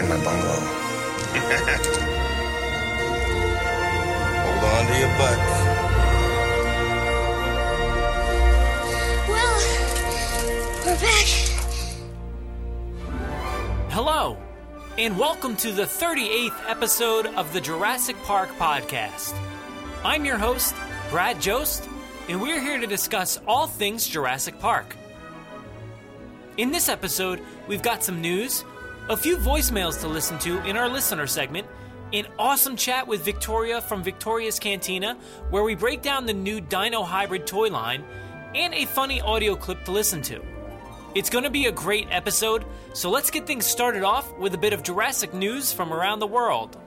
in my bungalow? Hold on to your butt. Well, we're back. Hello, and welcome to the 38th episode of the Jurassic Park podcast. I'm your host, Brad Jost, and we're here to discuss all things Jurassic Park. In this episode, we've got some news, a few voicemails to listen to in our listener segment, an awesome chat with Victoria from Victoria's Cantina, where we break down the new Dino Hybrid toy line, and a funny audio clip to listen to. It's going to be a great episode, so let's get things started off with a bit of Jurassic news from around the world.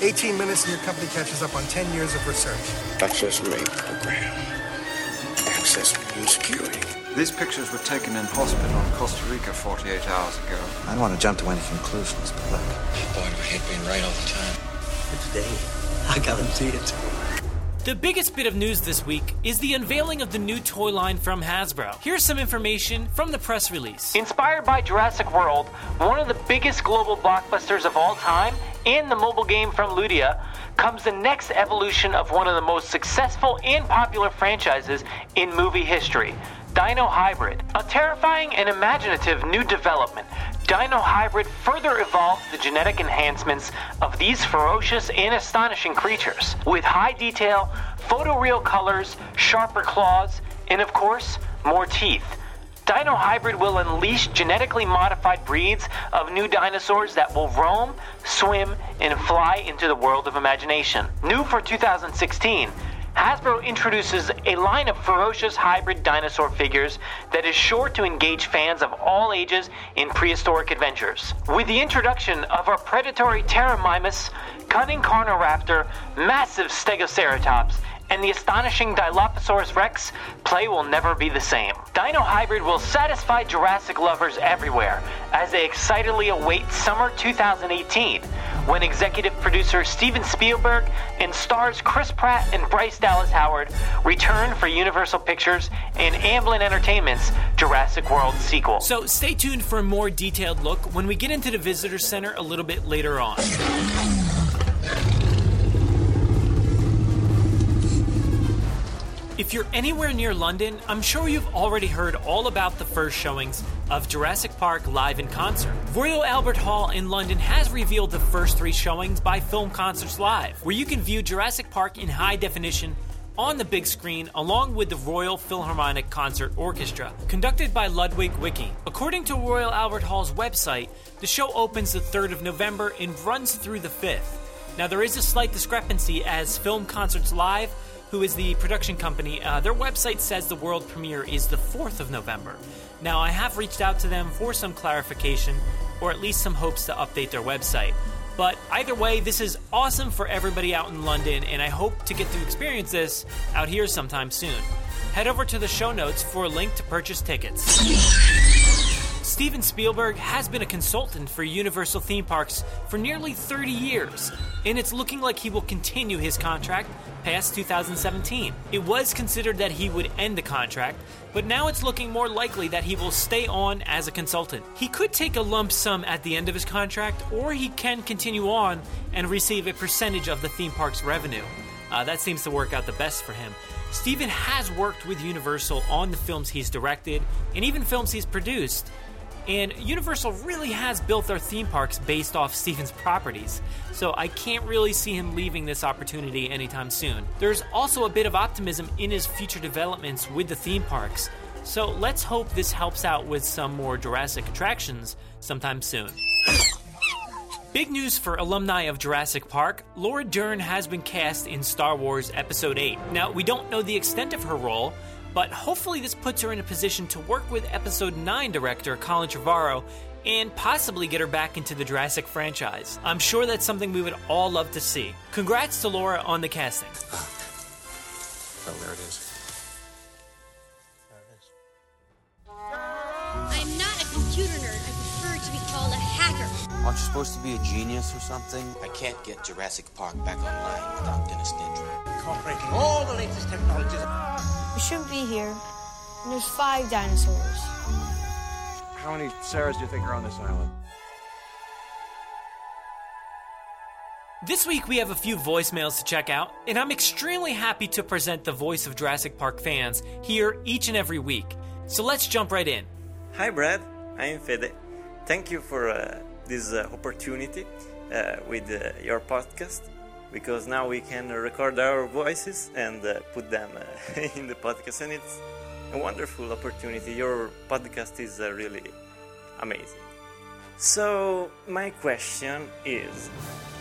18 minutes and your company catches up on 10 years of research. Access made program. Access immune security. These pictures were taken in hospital in Costa Rica 48 hours ago. I don't want to jump to any conclusions, but look, Boy, do I hate being right all the time. But today, I guarantee it. The biggest bit of news this week is the unveiling of the new toy line from Hasbro. Here's some information from the press release. Inspired by Jurassic World, one of the biggest global blockbusters of all time, and the mobile game from Ludia, comes the next evolution of one of the most successful and popular franchises in movie history. Dino Hybrid, a terrifying and imaginative new development. Dino Hybrid further evolves the genetic enhancements of these ferocious and astonishing creatures with high detail, photoreal colors, sharper claws, and of course, more teeth. Dino Hybrid will unleash genetically modified breeds of new dinosaurs that will roam, swim, and fly into the world of imagination. New for 2016, Hasbro introduces a line of ferocious hybrid dinosaur figures that is sure to engage fans of all ages in prehistoric adventures. With the introduction of our predatory Pteromimus, cunning Carnoraptor, massive Stegoceratops, and the astonishing Dilophosaurus rex, play will never be the same. Dino Hybrid will satisfy Jurassic lovers everywhere as they excitedly await summer 2018 when executive producer Steven Spielberg and stars Chris Pratt and Bryce Dallas Howard return for Universal Pictures and Amblin Entertainment's Jurassic World sequel. So stay tuned for a more detailed look when we get into the visitor center a little bit later on. If you're anywhere near London, I'm sure you've already heard all about the first showings of Jurassic Park live in concert. Royal Albert Hall in London has revealed the first three showings by Film Concerts Live, where you can view Jurassic Park in high definition on the big screen along with the Royal Philharmonic Concert Orchestra, conducted by Ludwig Wicki. According to Royal Albert Hall's website, the show opens the 3rd of November and runs through the 5th. Now, there is a slight discrepancy as Film Concerts Live who is the production company, uh, their website says the world premiere is the 4th of November. Now, I have reached out to them for some clarification, or at least some hopes to update their website. But either way, this is awesome for everybody out in London, and I hope to get to experience this out here sometime soon. Head over to the show notes for a link to purchase tickets. Steven Spielberg has been a consultant for Universal theme parks for nearly 30 years, and it's looking like he will continue his contract past 2017. It was considered that he would end the contract, but now it's looking more likely that he will stay on as a consultant. He could take a lump sum at the end of his contract, or he can continue on and receive a percentage of the theme park's revenue. Uh, that seems to work out the best for him. Steven has worked with Universal on the films he's directed and even films he's produced. And Universal really has built their theme parks based off Steven's properties, so I can't really see him leaving this opportunity anytime soon. There's also a bit of optimism in his future developments with the theme parks, so let's hope this helps out with some more Jurassic attractions sometime soon. Big news for alumni of Jurassic Park Laura Dern has been cast in Star Wars Episode 8. Now, we don't know the extent of her role, but hopefully this puts her in a position to work with episode 9 director Colin Trevorrow and possibly get her back into the Jurassic franchise. I'm sure that's something we would all love to see. Congrats to Laura on the casting. Oh, there it is. I'm not a computer nerd. I prefer to be called a hacker. Aren't you supposed to be a genius or something? I can't get Jurassic Park back online without Dennis Nedry. Incorporating all the latest technologies. We shouldn't be here. And there's five dinosaurs. How many Sarahs do you think are on this island? This week we have a few voicemails to check out, and I'm extremely happy to present the voice of Jurassic Park fans here each and every week. So let's jump right in. Hi, Brad. I'm Fede. Thank you for uh, this uh, opportunity uh, with uh, your podcast because now we can record our voices and uh, put them uh, in the podcast, and it's a wonderful opportunity. Your podcast is uh, really amazing. So, my question is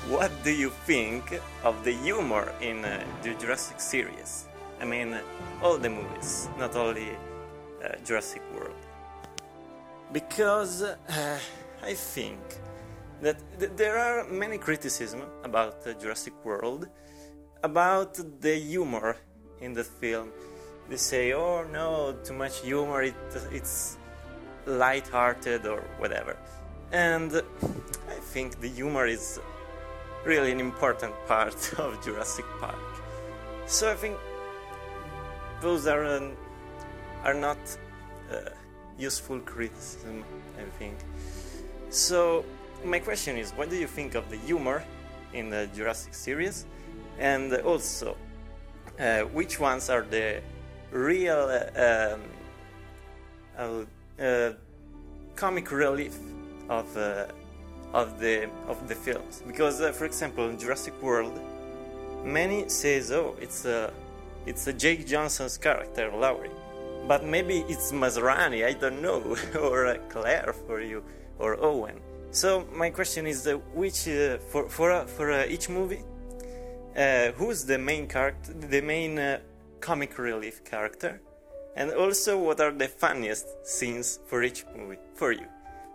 what do you think of the humor in uh, the Jurassic series? I mean, all the movies, not only uh, Jurassic World. Because uh, I think that th- there are many criticisms about uh, Jurassic World, about the humor in the film. They say, "Oh no, too much humor. It, it's light-hearted or whatever." And I think the humor is really an important part of Jurassic Park. So I think those are um, are not uh, useful criticism. I think. So my question is, what do you think of the humor in the Jurassic series, and also uh, which ones are the real uh, um, uh, comic relief of uh, of the of the films? Because, uh, for example, in Jurassic World, many says, "Oh, it's a it's a Jake Johnson's character, Lowery," but maybe it's Masrani. I don't know, or uh, Claire for you, or Owen. So my question is, which uh, for for uh, for uh, each movie, uh, who's the main character, the main uh, comic relief character, and also what are the funniest scenes for each movie for you?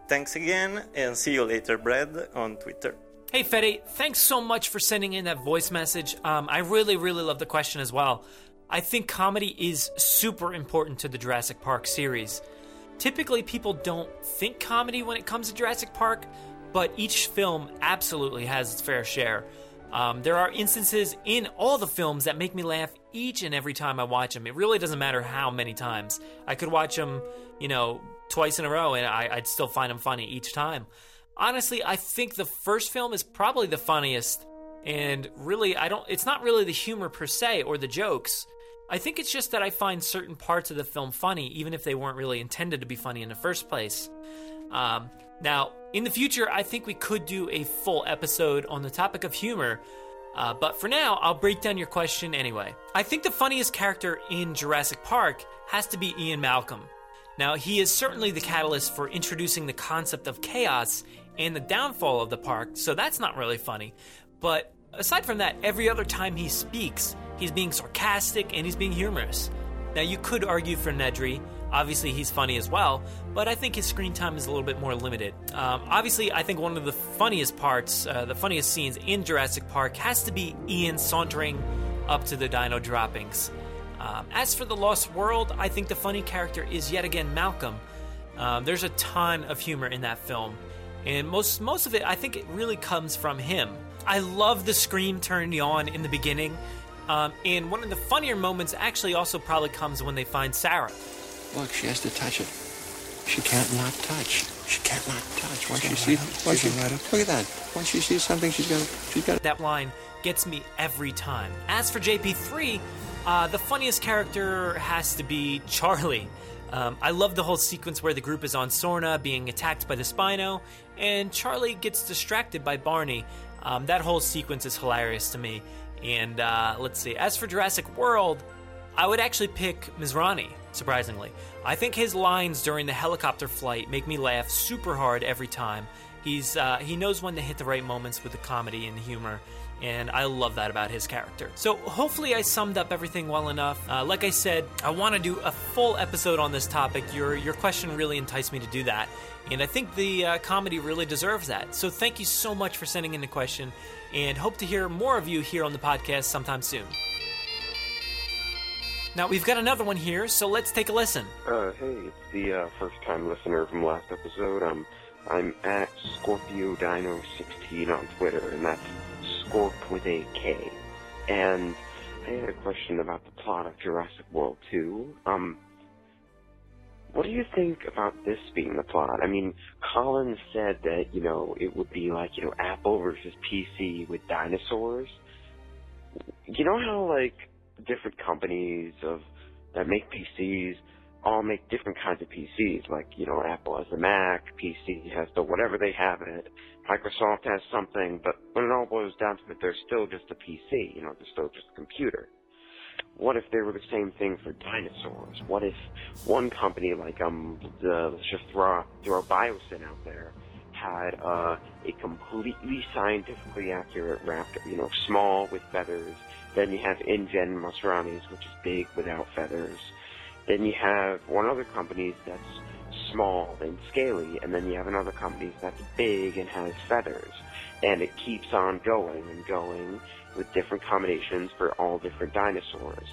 Thanks again, and see you later, Brad, on Twitter. Hey, Fede, thanks so much for sending in that voice message. Um, I really, really love the question as well. I think comedy is super important to the Jurassic Park series. Typically, people don't think comedy when it comes to Jurassic Park, but each film absolutely has its fair share. Um, there are instances in all the films that make me laugh each and every time I watch them. It really doesn't matter how many times. I could watch them, you know, twice in a row and I, I'd still find them funny each time. Honestly, I think the first film is probably the funniest. And really, I don't, it's not really the humor per se or the jokes. I think it's just that I find certain parts of the film funny, even if they weren't really intended to be funny in the first place. Um, now, in the future, I think we could do a full episode on the topic of humor, uh, but for now, I'll break down your question anyway. I think the funniest character in Jurassic Park has to be Ian Malcolm. Now, he is certainly the catalyst for introducing the concept of chaos and the downfall of the park, so that's not really funny. But aside from that, every other time he speaks, he's being sarcastic and he's being humorous. Now, you could argue for Nedry. Obviously, he's funny as well, but I think his screen time is a little bit more limited. Um, obviously, I think one of the funniest parts, uh, the funniest scenes in Jurassic Park has to be Ian sauntering up to the dino droppings. Um, as for The Lost World, I think the funny character is yet again Malcolm. Um, there's a ton of humor in that film, and most most of it, I think, it really comes from him. I love the scream turned on in the beginning, um, and one of the funnier moments actually also probably comes when they find Sarah. Look, she has to touch it. She can't not touch. She can't not touch. Once she She's sees, gonna light up. once She's she, gonna up. look at that. Once she sees something, she's gonna, she's gonna. That line gets me every time. As for JP3, uh, the funniest character has to be Charlie. Um, I love the whole sequence where the group is on Sorna being attacked by the Spino, and Charlie gets distracted by Barney. Um, that whole sequence is hilarious to me. And uh, let's see, as for Jurassic World, I would actually pick Masrani, surprisingly. I think his lines during the helicopter flight make me laugh super hard every time, He's uh, he knows when to hit the right moments with the comedy and humor, and I love that about his character. So hopefully I summed up everything well enough. Uh, like I said, I want to do a full episode on this topic. Your your question really enticed me to do that, and I think the uh, comedy really deserves that. So thank you so much for sending in the question, and hope to hear more of you here on the podcast sometime soon. Now we've got another one here, so let's take a listen. Uh, hey, it's the uh, first-time listener from last episode. I'm I'm at Scorpio Dino 16 on Twitter, and that's Scorp with a K. And I had a question about the plot of Jurassic World 2. Um, what do you think about this being the plot? I mean, Colin said that, you know, it would be like, you know, Apple versus PC with dinosaurs. You know how, like, different companies of that make PCs all make different kinds of PCs. Like, you know, Apple has the Mac, PC has the whatever they have it, Microsoft has something, but when it all boils down to it, they're still just a PC, you know, they're still just a computer. What if they were the same thing for dinosaurs? What if one company like, um, the, let's just throw, throw Biosyn out there, had uh, a completely scientifically accurate raptor, you know, small with feathers. Then you have InGen Masranis, which is big without feathers. Then you have one other company that's small and scaly, and then you have another company that's big and has feathers. And it keeps on going and going with different combinations for all different dinosaurs.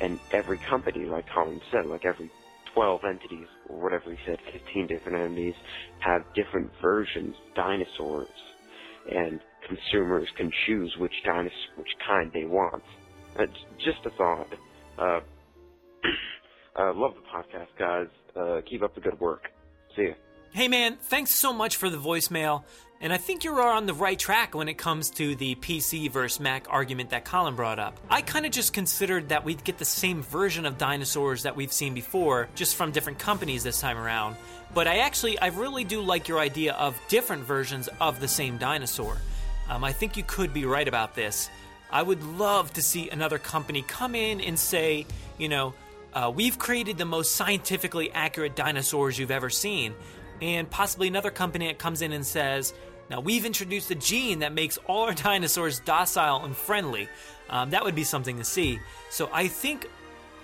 And every company, like Colin said, like every 12 entities, or whatever he said, 15 different entities, have different versions of dinosaurs. And consumers can choose which dinosaur, which kind they want. It's just a thought. Uh, uh, love the podcast, guys. Uh, keep up the good work. See ya. Hey man, thanks so much for the voicemail. And I think you're on the right track when it comes to the PC versus Mac argument that Colin brought up. I kind of just considered that we'd get the same version of dinosaurs that we've seen before, just from different companies this time around. But I actually, I really do like your idea of different versions of the same dinosaur. Um, I think you could be right about this. I would love to see another company come in and say, you know, uh, we've created the most scientifically accurate dinosaurs you've ever seen. And possibly another company that comes in and says, now we've introduced a gene that makes all our dinosaurs docile and friendly. Um, that would be something to see. So I think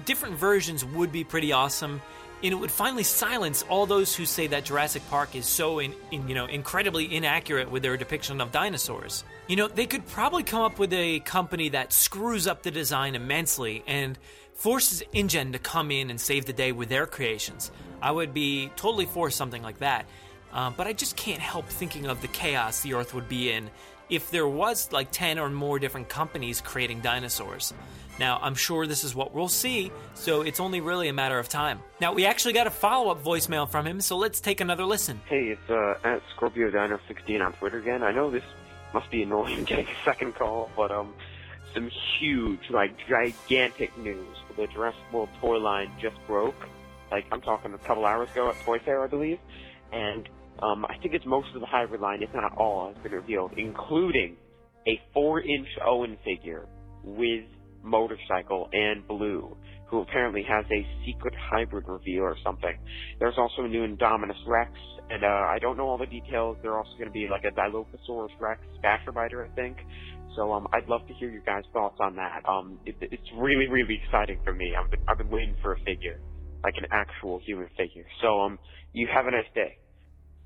different versions would be pretty awesome. And it would finally silence all those who say that Jurassic Park is so in, in, you know incredibly inaccurate with their depiction of dinosaurs. You know, they could probably come up with a company that screws up the design immensely and forces InGen to come in and save the day with their creations. I would be totally for something like that. Um, but I just can't help thinking of the chaos the Earth would be in if there was like 10 or more different companies creating dinosaurs. Now, I'm sure this is what we'll see, so it's only really a matter of time. Now, we actually got a follow up voicemail from him, so let's take another listen. Hey, it's uh, at Scorpio Dino 16 on Twitter again. I know this must be annoying getting a second call, but um, some huge, like gigantic news. The Jurassic World toy line just broke. Like I'm talking a couple hours ago at Toy Fair, I believe, and um, I think it's most of the hybrid line, if not all, has been revealed, including a four-inch Owen figure with motorcycle and blue, who apparently has a secret hybrid reveal or something. There's also a new Indominus Rex, and uh, I don't know all the details. There's also going to be like a Dilophosaurus Rex Basher I think. So um, I'd love to hear your guys' thoughts on that. Um, it, it's really, really exciting for me. I've been, I've been waiting for a figure, like an actual human figure. So um, you have a nice day.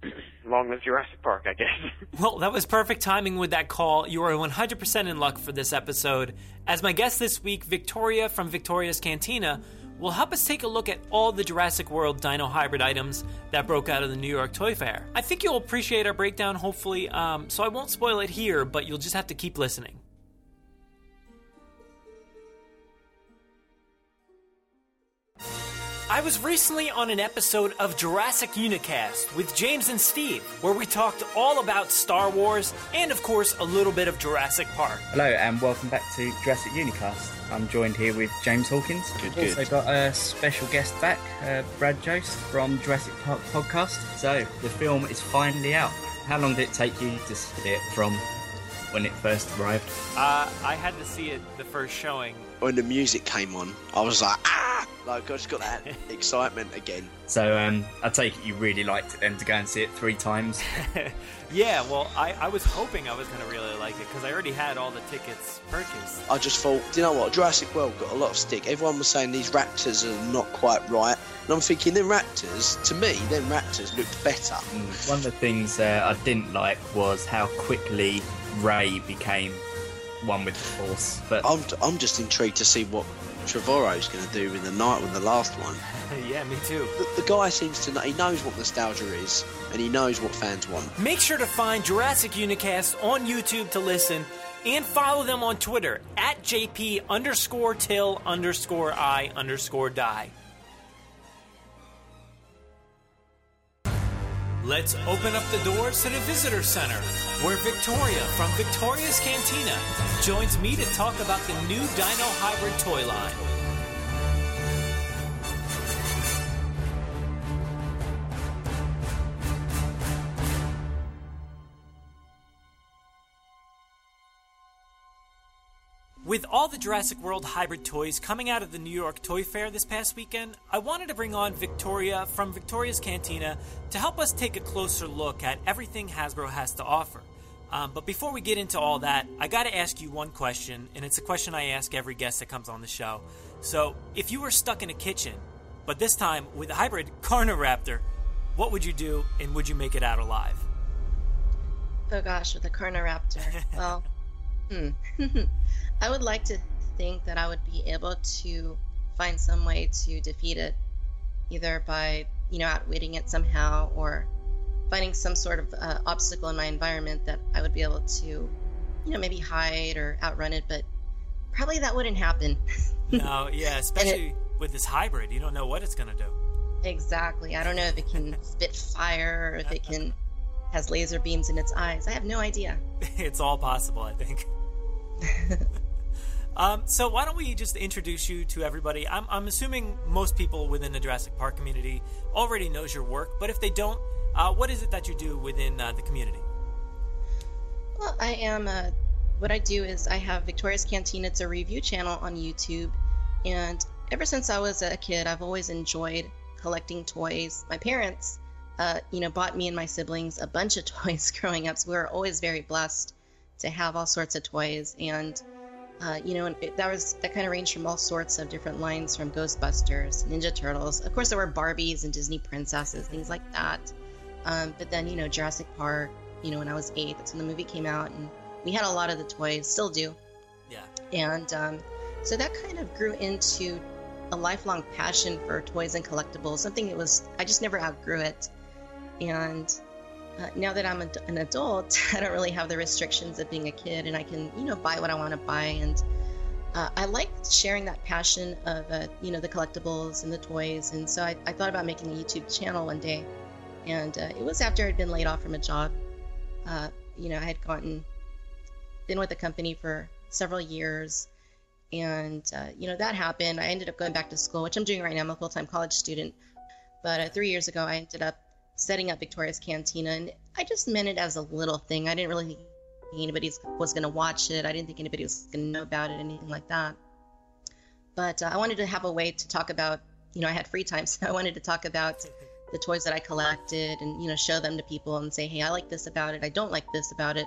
Long live Jurassic Park, I guess. Well, that was perfect timing with that call. You are 100% in luck for this episode. As my guest this week, Victoria from Victoria's Cantina will help us take a look at all the Jurassic World dino hybrid items that broke out of the New York Toy Fair. I think you'll appreciate our breakdown, hopefully, um, so I won't spoil it here, but you'll just have to keep listening. I was recently on an episode of Jurassic Unicast with James and Steve, where we talked all about Star Wars and, of course, a little bit of Jurassic Park. Hello, and welcome back to Jurassic Unicast. I'm joined here with James Hawkins. Good, also good. got a special guest back, uh, Brad Jost from Jurassic Park podcast. So the film is finally out. How long did it take you to see it from when it first arrived? Uh, I had to see it the first showing. When the music came on, I was like, ah! Like I just got that excitement again. So um, I take it you really liked it then to go and see it three times. yeah, well, I, I was hoping I was going to really like it because I already had all the tickets purchased. I just thought, do you know what? Jurassic World got a lot of stick. Everyone was saying these raptors are not quite right. And I'm thinking, them raptors, to me, them raptors looked better. Mm, one of the things uh, I didn't like was how quickly Rey became one with the Force. But I'm, I'm just intrigued to see what Trevorrow's going to do in the night with the last one. yeah, me too. The, the, guy seems to know, he knows what nostalgia is, and he knows what fans want. Make sure to find Jurassic Unicast on YouTube to listen, and follow them on Twitter at JP underscore till underscore I underscore die. Let's open up the doors to the Visitor Center, where Victoria from Victoria's Cantina joins me to talk about the new Dino Hybrid toy line. With all the Jurassic World hybrid toys coming out of the New York Toy Fair this past weekend, I wanted to bring on Victoria from Victoria's Cantina to help us take a closer look at everything Hasbro has to offer. Um, but before we get into all that, I got to ask you one question, and it's a question I ask every guest that comes on the show. So, if you were stuck in a kitchen, but this time with a hybrid Carnoraptor, what would you do, and would you make it out alive? Oh gosh, with a Carnoraptor. well, hmm. I would like to think that I would be able to find some way to defeat it, either by you know outwitting it somehow or finding some sort of uh, obstacle in my environment that I would be able to, you know, maybe hide or outrun it. But probably that wouldn't happen. no, yeah, especially it, with this hybrid, you don't know what it's gonna do. Exactly. I don't know if it can spit fire or if it can has laser beams in its eyes. I have no idea. it's all possible, I think. Um, so why don't we just introduce you to everybody? I'm, I'm, assuming most people within the Jurassic Park community already knows your work, but if they don't, uh, what is it that you do within uh, the community? Well, I am. Uh, what I do is I have Victoria's Cantina. It's a review channel on YouTube, and ever since I was a kid, I've always enjoyed collecting toys. My parents, uh, you know, bought me and my siblings a bunch of toys growing up, so we were always very blessed to have all sorts of toys and uh, you know, it, that was that kind of ranged from all sorts of different lines, from Ghostbusters, Ninja Turtles. Of course, there were Barbies and Disney princesses, things like that. Um, but then, you know, Jurassic Park. You know, when I was eight, that's when the movie came out, and we had a lot of the toys, still do. Yeah. And um, so that kind of grew into a lifelong passion for toys and collectibles. Something that was I just never outgrew it, and uh, now that I'm a, an adult, I don't really have the restrictions of being a kid, and I can, you know, buy what I want to buy. And uh, I like sharing that passion of, uh, you know, the collectibles and the toys. And so I, I, thought about making a YouTube channel one day, and uh, it was after I'd been laid off from a job. Uh, you know, I had gotten been with the company for several years, and uh, you know that happened. I ended up going back to school, which I'm doing right now. I'm a full time college student. But three years ago, I ended up setting up Victoria's Cantina, and I just meant it as a little thing. I didn't really think anybody was going to watch it. I didn't think anybody was going to know about it, anything like that. But uh, I wanted to have a way to talk about, you know, I had free time, so I wanted to talk about the toys that I collected and, you know, show them to people and say, hey, I like this about it, I don't like this about it.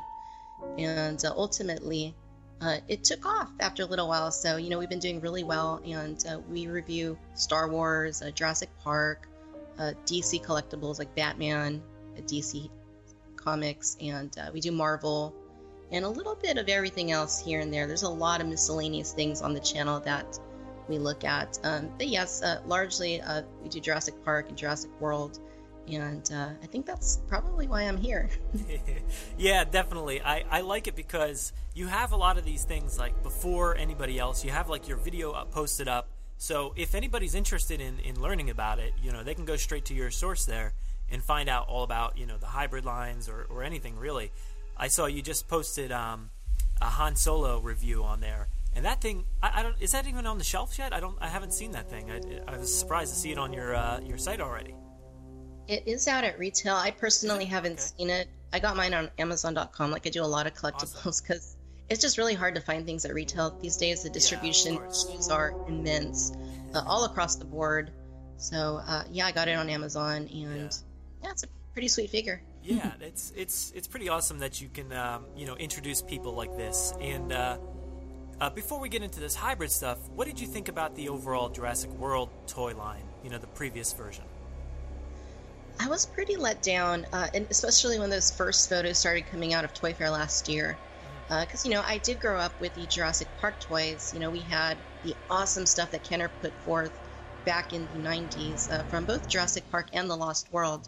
And uh, ultimately, uh, it took off after a little while. So, you know, we've been doing really well, and uh, we review Star Wars, uh, Jurassic Park, uh, DC collectibles like Batman, uh, DC comics, and uh, we do Marvel, and a little bit of everything else here and there. There's a lot of miscellaneous things on the channel that we look at. Um, but yes, uh, largely uh, we do Jurassic Park and Jurassic World. And uh, I think that's probably why I'm here. yeah, definitely. I, I like it because you have a lot of these things like before anybody else. You have like your video posted up so if anybody's interested in, in learning about it, you know, they can go straight to your source there and find out all about, you know, the hybrid lines or, or anything really. I saw you just posted um, a Han Solo review on there. And that thing, I, I, don't. Is that even on the shelf yet? I don't. I haven't seen that thing. I, I was surprised to see it on your uh, your site already. It is out at retail. I personally haven't okay. seen it. I got mine on Amazon.com, like I do a lot of collectibles, because it's just really hard to find things at retail these days. The distribution yeah, are immense, uh, all across the board. So uh, yeah, I got it on Amazon, and yeah. yeah, it's a pretty sweet figure. yeah, it's it's it's pretty awesome that you can um, you know introduce people like this. And uh, uh, before we get into this hybrid stuff, what did you think about the overall Jurassic World toy line? You know, the previous version. I was pretty let down, uh, and especially when those first photos started coming out of Toy Fair last year. Because, uh, you know, I did grow up with the Jurassic Park toys. You know, we had the awesome stuff that Kenner put forth back in the 90s uh, from both Jurassic Park and The Lost World.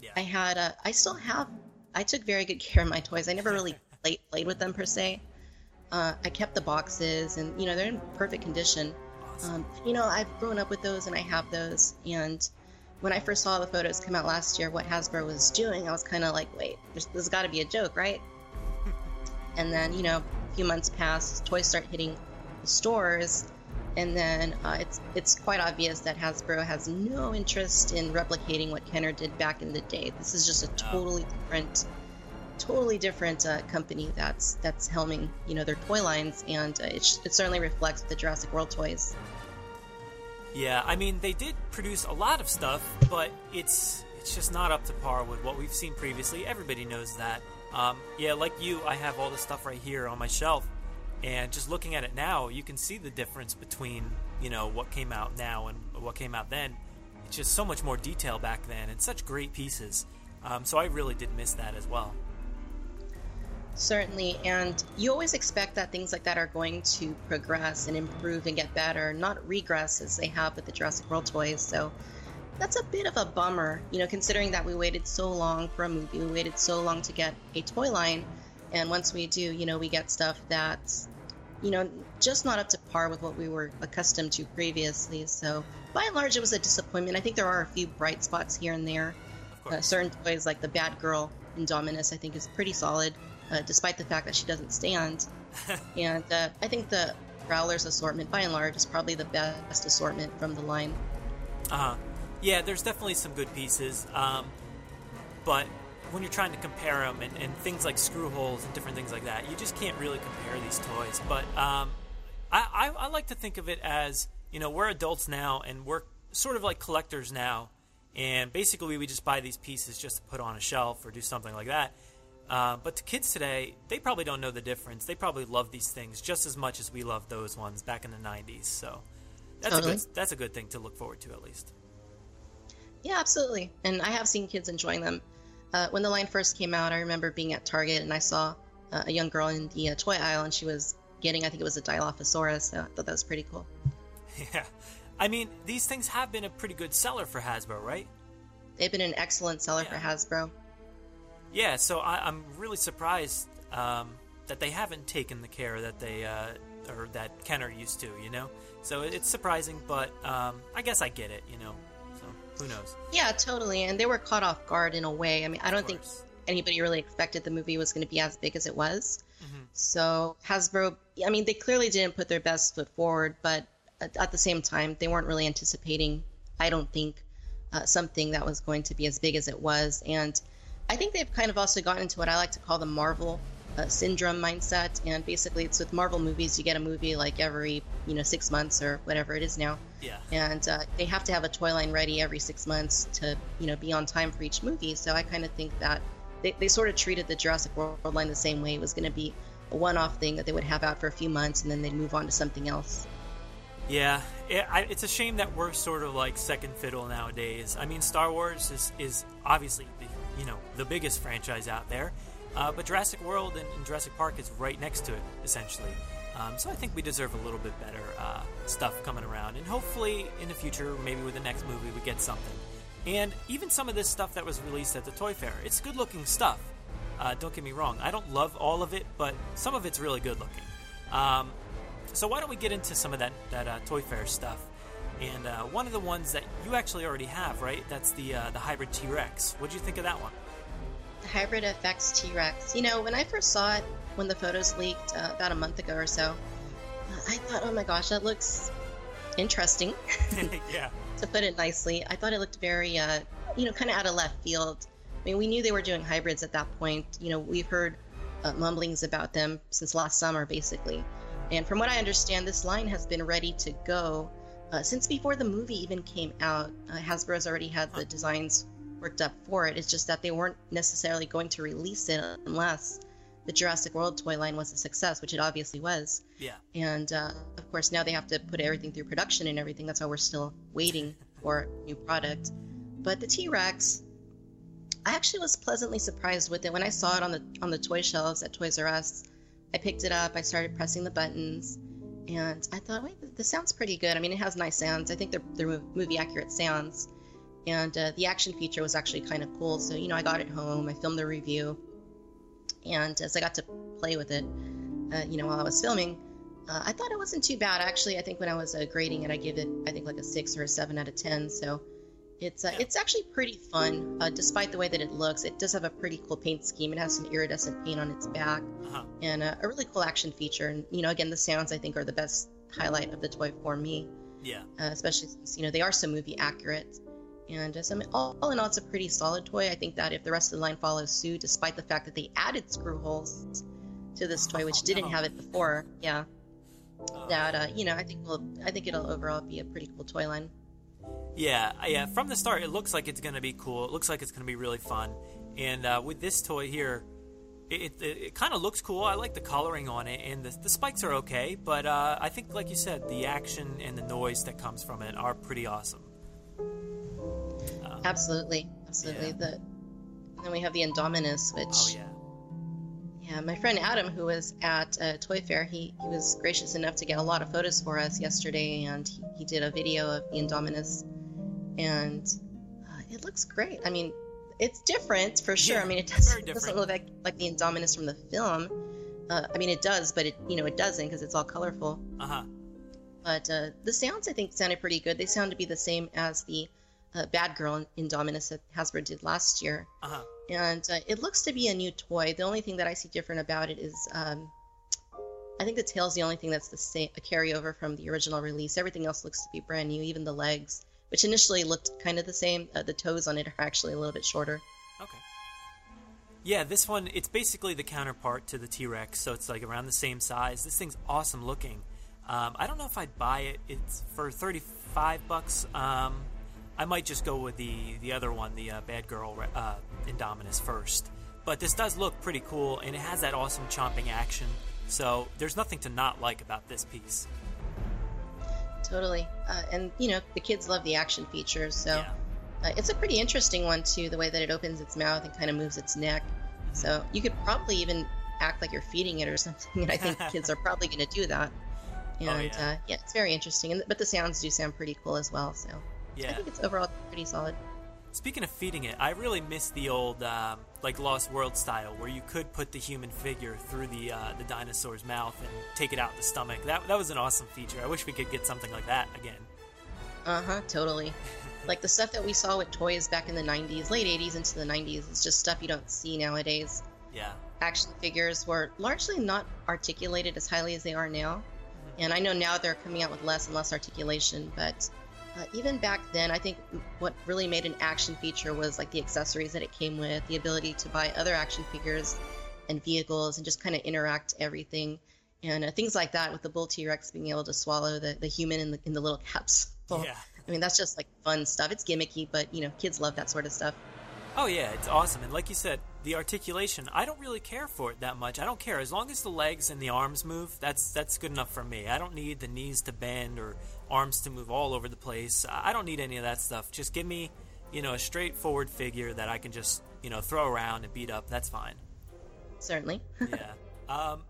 Yeah. I had, uh, I still have, I took very good care of my toys. I never really played, played with them per se. Uh, I kept the boxes and, you know, they're in perfect condition. Awesome. Um, you know, I've grown up with those and I have those. And, when I first saw the photos come out last year, what Hasbro was doing, I was kind of like, wait, there's, there's got to be a joke, right? And then, you know, a few months pass, toys start hitting the stores, and then uh, it's it's quite obvious that Hasbro has no interest in replicating what Kenner did back in the day. This is just a totally different, totally different uh, company that's that's helming, you know, their toy lines, and uh, it, it certainly reflects the Jurassic World toys. Yeah, I mean they did produce a lot of stuff, but it's it's just not up to par with what we've seen previously. Everybody knows that. Um, yeah, like you, I have all this stuff right here on my shelf, and just looking at it now, you can see the difference between you know what came out now and what came out then. It's just so much more detail back then, and such great pieces. Um, so I really did miss that as well. Certainly, and you always expect that things like that are going to progress and improve and get better, not regress as they have with the Jurassic World toys. So that's a bit of a bummer, you know, considering that we waited so long for a movie, we waited so long to get a toy line, and once we do, you know, we get stuff that's, you know, just not up to par with what we were accustomed to previously. So by and large, it was a disappointment. I think there are a few bright spots here and there. Uh, certain toys like the Bad Girl Indominus, I think, is pretty solid uh, despite the fact that she doesn't stand. and uh, I think the Growlers assortment, by and large, is probably the best assortment from the line. Uh huh. Yeah, there's definitely some good pieces. Um, but when you're trying to compare them and, and, things like screw holes and different things like that, you just can't really compare these toys. But um, I, I, I like to think of it as you know, we're adults now and we're sort of like collectors now. And basically, we just buy these pieces just to put on a shelf or do something like that. Uh, but to kids today, they probably don't know the difference. They probably love these things just as much as we loved those ones back in the '90s. So that's totally. a good that's a good thing to look forward to at least. Yeah, absolutely. And I have seen kids enjoying them. Uh, when the line first came out, I remember being at Target and I saw uh, a young girl in the uh, toy aisle, and she was getting, I think it was a Dilophosaurus. So I thought that was pretty cool. Yeah, I mean, these things have been a pretty good seller for Hasbro, right? They've been an excellent seller yeah. for Hasbro. Yeah, so I, am really surprised um, that they haven't taken the care that they uh, or that Kenner used to. You know, so it's surprising, but um, I guess I get it. You know, who knows? Yeah, totally. And they were caught off guard in a way. I mean, I don't think anybody really expected the movie was going to be as big as it was. Mm-hmm. So Hasbro, I mean, they clearly didn't put their best foot forward, but at, at the same time, they weren't really anticipating. I don't think uh, something that was going to be as big as it was, and I think they've kind of also gotten into what I like to call the Marvel uh, syndrome mindset, and basically it's with Marvel movies you get a movie like every you know six months or whatever it is now. Yeah. And uh, they have to have a toy line ready every six months to you know be on time for each movie. So I kind of think that they, they sort of treated the Jurassic World line the same way. It was going to be a one-off thing that they would have out for a few months and then they'd move on to something else. Yeah, it, I, it's a shame that we're sort of like second fiddle nowadays. I mean, Star Wars is, is obviously the you know the biggest franchise out there. Uh, but Jurassic World and, and, Jurassic Park is right next to it, essentially. Um, so I think we deserve a little bit better uh, stuff coming around, and hopefully in the future, maybe with the next movie, we get something. And even some of this stuff that was released at the Toy Fair, it's good-looking stuff. Uh, don't get me wrong, I don't love all of it, but some of it's really good-looking. Um, so why don't we get into some of that that uh, Toy Fair stuff? And uh, one of the ones that you actually already have, right? That's the uh, the hybrid T Rex. What do you think of that one? Hybrid FX T Rex. You know, when I first saw it, when the photos leaked uh, about a month ago or so, I thought, oh my gosh, that looks interesting. yeah. to put it nicely, I thought it looked very, uh, you know, kind of out of left field. I mean, we knew they were doing hybrids at that point. You know, we've heard uh, mumblings about them since last summer, basically. And from what I understand, this line has been ready to go uh, since before the movie even came out, uh, Hasbro's already had the designs worked up for it. It's just that they weren't necessarily going to release it unless the Jurassic World toy line was a success, which it obviously was. Yeah. And uh, of course, now they have to put everything through production and everything. That's why we're still waiting for new product. But the T Rex, I actually was pleasantly surprised with it when I saw it on the on the toy shelves at Toys R Us. I picked it up. I started pressing the buttons, and I thought, wait, this sounds pretty good. I mean, it has nice sounds. I think they're they're movie accurate sounds, and uh, the action feature was actually kind of cool. So you know, I got it home. I filmed the review, and as I got to play with it, uh, you know, while I was filming, uh, I thought it wasn't too bad. Actually, I think when I was uh, grading it, I give it, I think like a six or a seven out of ten. So it's uh, it's actually pretty fun, uh, despite the way that it looks. It does have a pretty cool paint scheme. It has some iridescent paint on its back, uh-huh. and uh, a really cool action feature. And you know, again, the sounds I think are the best highlight of the toy for me. Yeah. Uh, especially since you know they are so movie accurate. And uh, so, I mean, all, all, in all, it's a pretty solid toy. I think that if the rest of the line follows suit, despite the fact that they added screw holes to this toy, which didn't have it before, yeah, that uh, you know, I think will I think it'll overall be a pretty cool toy line. Yeah, yeah. From the start, it looks like it's going to be cool. It looks like it's going to be really fun. And uh, with this toy here, it, it, it kind of looks cool. I like the coloring on it, and the, the spikes are okay. But uh, I think, like you said, the action and the noise that comes from it are pretty awesome. Absolutely, absolutely. Yeah. The and then we have the Indominus, which oh yeah. Yeah, my friend Adam, who was at uh, Toy Fair, he, he was gracious enough to get a lot of photos for us yesterday, and he, he did a video of the Indominus, and uh, it looks great. I mean, it's different for sure. Yeah, I mean, it, does, it doesn't look like, like the Indominus from the film. Uh, I mean, it does, but it you know it doesn't because it's all colorful. Uh huh. But uh, the sounds I think sounded pretty good. They sound to be the same as the uh, Bad Girl in Indominus that Hasbro did last year. Uh-huh. And uh, it looks to be a new toy. The only thing that I see different about it is um, I think the tail's is the only thing that's the same, a carryover from the original release. Everything else looks to be brand new, even the legs, which initially looked kind of the same. Uh, the toes on it are actually a little bit shorter. Okay. Yeah, this one, it's basically the counterpart to the T Rex, so it's like around the same size. This thing's awesome looking. Um, I don't know if I'd buy it. It's for 35 bucks. Um, I might just go with the the other one, the uh, Bad Girl uh, Indominus first. But this does look pretty cool, and it has that awesome chomping action. So there's nothing to not like about this piece. Totally, uh, and you know the kids love the action features, so yeah. Uh, it's a pretty interesting one too. The way that it opens its mouth and kind of moves its neck. Mm-hmm. So you could probably even act like you're feeding it or something, and I think kids are probably going to do that. And oh, yeah. Uh, yeah, it's very interesting, and but the sounds do sound pretty cool as well. So yeah. I think it's overall pretty solid. Speaking of feeding it, I really miss the old um, like Lost World style, where you could put the human figure through the uh, the dinosaur's mouth and take it out the stomach. That that was an awesome feature. I wish we could get something like that again. Uh huh. Totally. like the stuff that we saw with toys back in the '90s, late '80s into the '90s, is just stuff you don't see nowadays. Yeah. Action figures were largely not articulated as highly as they are now, Mm-hmm. and I know now they're coming out with less and less articulation, but uh, even back then, I think what really made an action feature was like the accessories that it came with, the ability to buy other action figures and vehicles and just kind of interact everything. And uh, things like that with the bull T Rex being able to swallow the, the human in the, in the little caps. yeah. I mean, that's just like fun stuff. It's gimmicky, but you know, kids love that sort of stuff. Oh yeah, it's awesome. And like you said, the articulation, I don't really care for it that much. I don't care as long as the legs and the arms move. That's that's good enough for me. I don't need the knees to bend or arms to move all over the place. I don't need any of that stuff. Just give me, you know, a straightforward figure that I can just, you know, throw around and beat up. That's fine. Certainly. yeah. Um,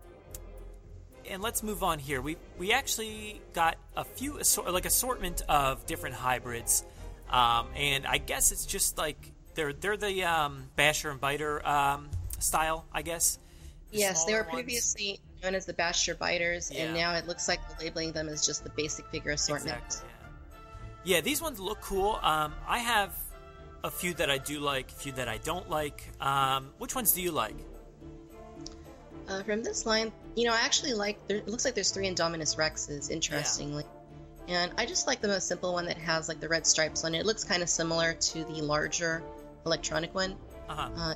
and let's move on here. We we actually got a few assort- like assortment of different hybrids, um, and I guess it's just like they're they're the um, basher and biter um, style, I guess. The yes, they were previously ones. Known as the basher biters, yeah. and now it looks like we're labeling them as just the basic figure assortment. Exactly, yeah. yeah, these ones look cool. Um, I have a few that I do like, a few that I don't like. Um, which ones do you like? Uh, from this line, you know, I actually like. There, it looks like there's three Indominus Rexes. Interestingly. Yeah. And I just like the most simple one that has like the red stripes on it. It looks kind of similar to the larger electronic one. Uh-huh. Uh,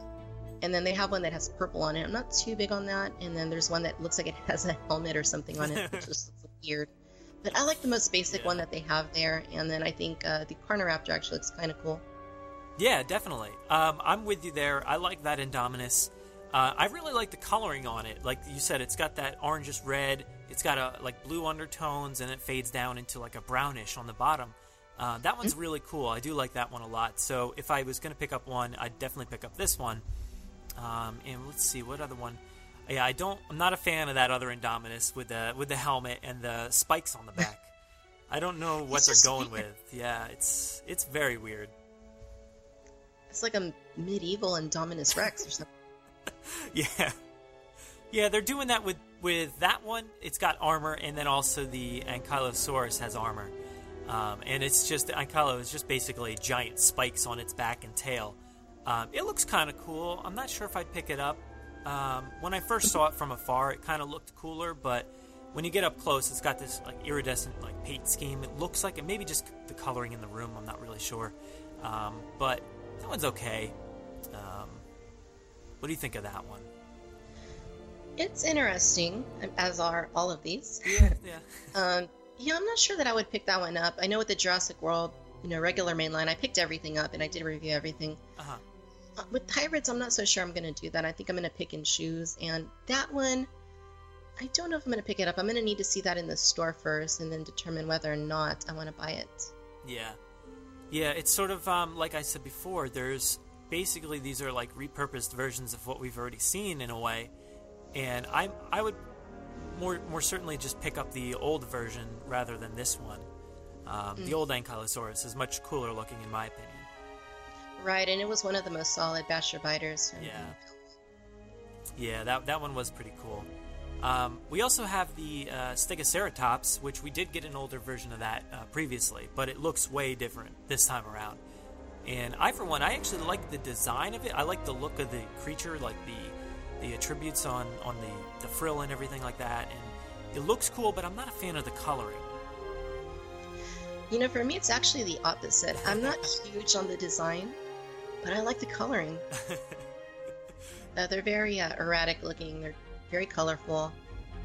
and then they have one that has purple on it. I'm not too big on that. And then there's one that looks like it has a helmet or something on it, which just looks weird. But I like the most basic one that they have there, and then I think uh, the Carnoraptor actually looks kind of cool. Yeah, definitely. Um, I'm with you there. I like that Indominus. Uh, I really like the coloring on it. Like you said, it's got that orangish red. It's got a like blue undertones, and it fades down into like a brownish on the bottom. Uh, that one's really cool. I do like that one a lot. So if I was going to pick up one, I'd definitely pick up this one. Um, and let's see what other one. Yeah, I don't. I'm not a fan of that other Indominus with the with the helmet and the spikes on the back. I don't know what It's they're going weird. with. Yeah, it's it's very weird. It's like a medieval Indominus Rex or something. Yeah, yeah, they're doing that with with that one. It's got armor, and then also the Ankylosaurus has armor. Um, and it's just the Ankylo is just basically giant spikes on its back and tail. Um, it looks kind of cool. I'm not sure if I'd pick it up. Um, when I first saw it from afar, it kind of looked cooler, but when you get up close, it's got this like iridescent like paint scheme. It looks like it. Maybe just the coloring in the room. I'm not really sure. Um, but that one's okay. Um, what do you think of that one? It's interesting, as are all of these. Yeah, yeah. Um, yeah, I'm not sure that I would pick that one up. I know with the Jurassic World, you know, regular mainline, I picked everything up and I did review everything. Uh-huh. With hybrids, I'm not so sure I'm going to do that. I think I'm going to pick and choose. And that one, I don't know if I'm going to pick it up. I'm going to need to see that in the store first and then determine whether or not I want to buy it. Yeah, yeah. It's sort of um, like I said before. There's basically these are like repurposed versions of what we've already seen in a way, and I I would more more certainly just pick up the old version rather than this one. Um, The Mm. old Ankylosaurus is much cooler looking in my opinion. Right, and it was one of the most solid basher biters. Yeah. Yeah, that that one was pretty cool. Um, we also have the uh, Stegoceratops, which we did get an older version of that uh, previously, but it looks way different this time around. And I, for one, I actually like the design of it. I like the look of the creature, like the the attributes on on the the frill and everything like that. And it looks cool, but I'm not a fan of the coloring. You know, for me, it's actually the opposite. I'm not huge on the design, but I like the coloring. uh, they're very uh, erratic looking, they're very colorful,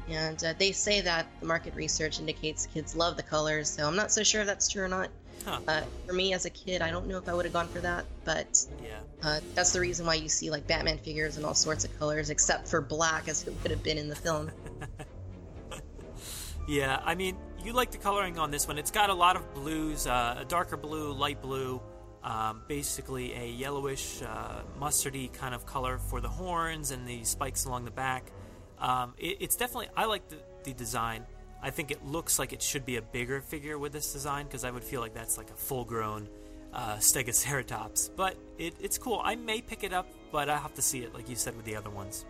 and uh, they say that the market research indicates kids love the colors, so I'm not so sure if that's true or not. Huh. Uh, for me as a kid, I don't know if I would have gone for that, but Yeah. uh, that's the reason why you see like Batman figures in all sorts of colors, except for black, as it would have been in the film. Yeah, I mean, you like the coloring on this one. It's got a lot of blues, uh, a darker blue, light blue, um, basically a yellowish, uh, mustardy kind of color for the horns and the spikes along the back. Um, it, it's definitely, I like the, the design. I think it looks like it should be a bigger figure with this design because I would feel like that's like a full grown uh, Stegoceratops. But it, it's cool. I may pick it up, but I have to see it, like you said with the other ones.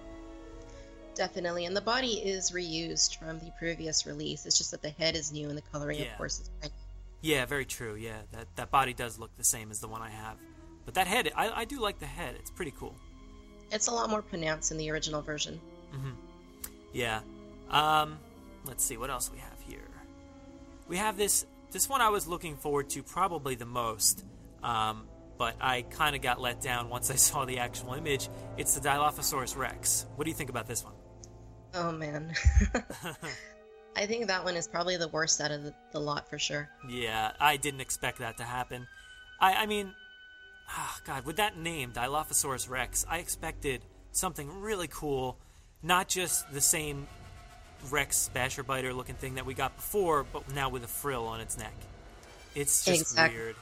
Definitely, and the body is reused from the previous release. It's just that the head is new and the coloring, Yeah. of course, is brand Yeah, very true. Yeah, that that body does look the same as the one I have, but that head, I, I do like the head. It's pretty cool. It's a lot more pronounced in the original version. hmm Yeah. Um, let's see what else we have here. We have this this one I was looking forward to probably the most, um, but I kind of got let down once I saw the actual image. It's the Dilophosaurus Rex. What do you think about this one? Oh man. I think that one is probably the worst out of the, the lot for sure. Yeah, I didn't expect that to happen. I, I mean, ah, God, with that name, Dilophosaurus Rex, I expected something really cool, not just the same Rex basher biter looking thing that we got before, but now with a frill on its neck. It's just Exact- weird.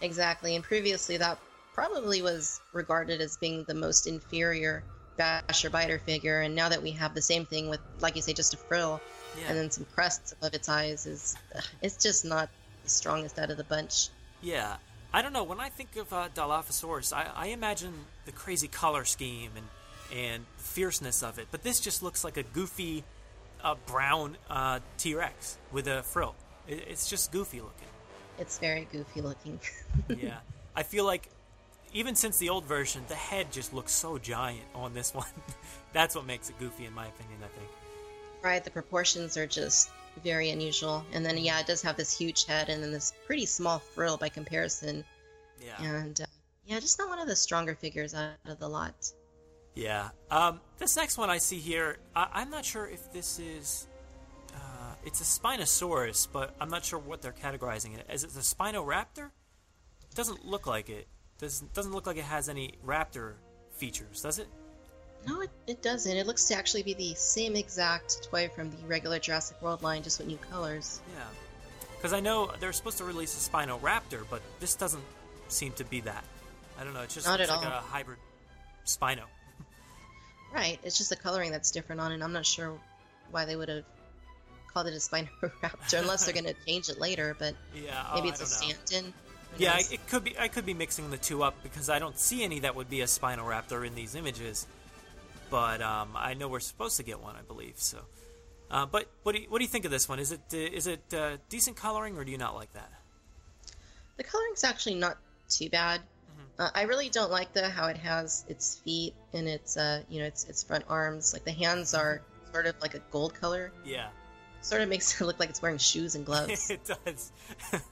Exactly, and previously that probably was regarded as being the most inferior basher biter figure, and now that we have the same thing with, like you say, just a frill Yeah. and then some crests above its eyes, is it's just not the strongest out of the bunch. Yeah, I don't know. When I think of uh, Dilophosaurus, I, I imagine the crazy color scheme and and fierceness of it, but this just looks like a goofy, uh, brown uh, T Rex with a frill. It, it's just goofy looking. It's very goofy looking. yeah, I feel like even since the old version, the head just looks so giant on this one. That's what makes it goofy, in my opinion. I think. Right, the proportions are just very unusual. And then, yeah, it does have this huge head and then this pretty small frill by comparison. Yeah. And, uh, yeah, just not one of the stronger figures out of the lot. Yeah. Um, this next one I see here, I, I'm not sure if this is. Uh, it's a Spinosaurus, but I'm not sure what they're categorizing it as. It's a Spinoraptor. It doesn't look like it. Does doesn't look like it has any raptor features, does it? No, it, it doesn't. It looks to actually be the same exact toy from the regular Jurassic World line, just with new colors. Yeah. Because I know they're supposed to release a Spino-Raptor, but this doesn't seem to be that. I don't know. It's just Not looks like all. a hybrid Spino. Right. It's just the coloring that's different on it. I'm not sure why they would have called it a Spino Raptor, unless they're going to change it later. But Yeah, oh, maybe I it's a. Stanton. Who Yeah, knows? it could be. I could be mixing the two up because I don't see any that would be a Spinoraptor in these images. But um, I know we're supposed to get one, I believe. So, uh, but what do you, what do you think of this one? Is it uh, is it uh, decent coloring or do you not like that? The coloring's actually not too bad. Mm-hmm. Uh, I really don't like the how it has its feet and its uh, you know its its front arms. Like the hands are sort of like a gold color. Yeah, Sort of makes it look like it's wearing shoes and gloves. it does.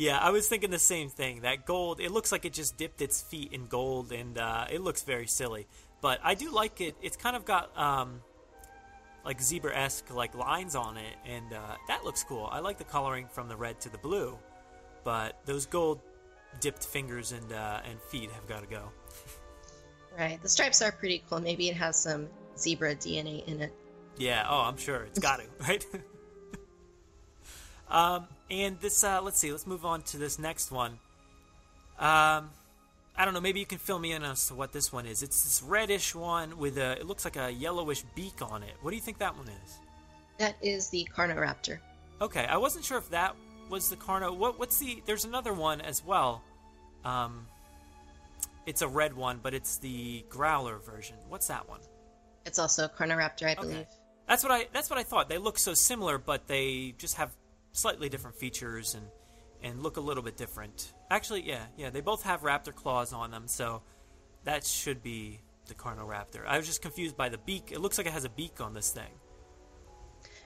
yeah, I was thinking the same thing. That gold, it looks like it just dipped its feet in gold, and uh, it looks very silly. But I do like it. It's kind of got um, like zebra esque like lines on it, and uh, that looks cool. I like the coloring from the red to the blue, but those gold dipped fingers and uh, and feet have got to go. right. The stripes are pretty cool. Maybe it has some zebra DNA in it. Yeah. Oh, I'm sure it's got to right. um, and this, uh, let's see. Let's move on to this next one. Um, I don't know. Maybe you can fill me in as to what this one is. It's this reddish one with a. It looks like a yellowish beak on it. What do you think that one is? That is the Carnoraptor. Okay, I wasn't sure if that was the Carno. What? What's the? There's another one as well. Um, it's a red one, but it's the Growler version. What's that one? It's also a Carnoraptor, I believe. Okay. That's what I. That's what I thought. They look so similar, but they just have slightly different features and and look a little bit different. Actually, yeah, yeah. They both have raptor claws on them, so that should be the Carnoraptor. I was just confused by the beak. It looks like it has a beak on this thing.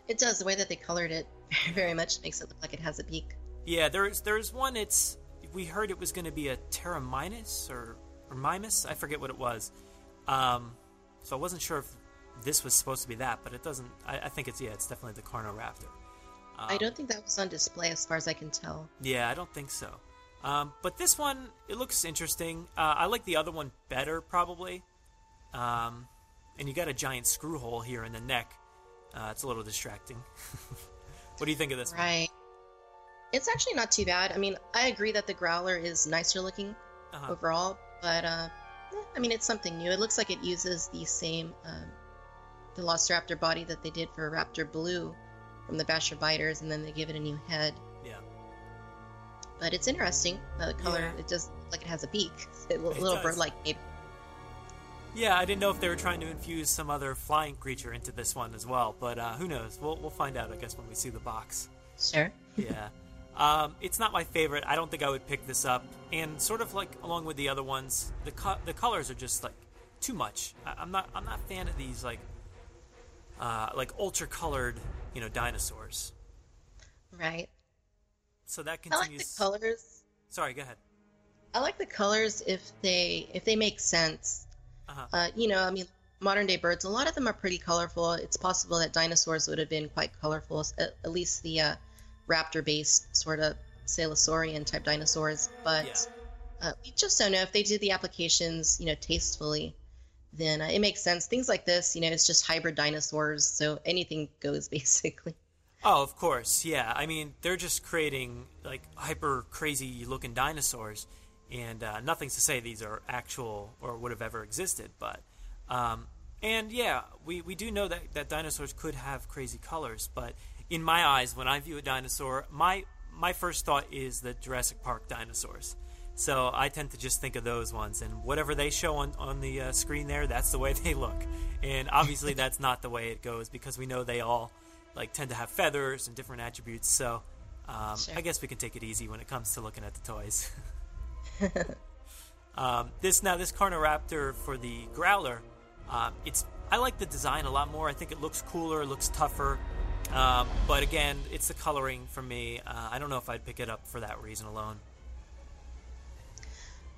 It does. The way that they colored it very much makes it look like it has a beak. Yeah, there's there's one. It's we heard it was going to be a Terraminus or or Mimus. I forget what it was. Um, so I wasn't sure if this was supposed to be that, but it doesn't. I, I think it's yeah, it's definitely the Carnoraptor. Um, I don't think that was on display as far as I can tell. Yeah, I don't think so. Um, but this one, it looks interesting. Uh, I like the other one better, probably. Um, and you got a giant screw hole here in the neck. Uh, it's a little distracting. what do you think of this? one? Right. It's actually not too bad. I mean, I agree that the Growler is nicer looking Uh-huh. overall, but uh, I mean, it's something new. It looks like it uses the same um, Velociraptor body that they did for Raptor Blue from the Basher Biters, and then they give it a new head. Yeah. But it's interesting. The color, Yeah. it does look like it has a beak, a little, It little bird-like maybe. Yeah, I didn't know if they were trying to infuse some other flying creature into this one as well, but uh, who knows? We'll we'll find out, I guess, when we see the box. Sure. yeah. Um, it's not my favorite. I don't think I would pick this up. And sort of like along with the other ones, the co- the colors are just like too much. I- I'm not I'm not a fan of these like uh, like ultra colored you know dinosaurs. Right. So that continues. I like the colors. Sorry, go ahead. I like the colors if they if they make sense. Uh-huh. Uh, you know, I mean, modern day birds, a lot of them are pretty colorful. It's possible that dinosaurs would have been quite colorful, at, at least the uh, raptor based sort of Salisaurian type dinosaurs. But uh, we just don't know if they did the applications, you know, tastefully. Then uh, it makes sense. Things like this, you know, it's just hybrid dinosaurs, so anything goes basically. Oh, of course, yeah. I mean, they're just creating like hyper crazy looking dinosaurs, and uh, nothing's to say these are actual or would have ever existed. But, um, and yeah, we, we do know that, that dinosaurs could have crazy colors. But in my eyes, when I view a dinosaur, my my first thought is the Jurassic Park dinosaurs. So I tend to just think of those ones, and whatever they show on on the uh, screen there, that's the way they look. And obviously, that's not the way it goes because we know they all like tend to have feathers and different attributes. So um, Sure. I guess we can take it easy when it comes to looking at the toys. um, this now this Carnoraptor for the Growler, um, it's I like the design a lot more. I think it looks cooler, it looks tougher. Um, but again, it's the coloring for me. Uh, I don't know if I'd pick it up for that reason alone.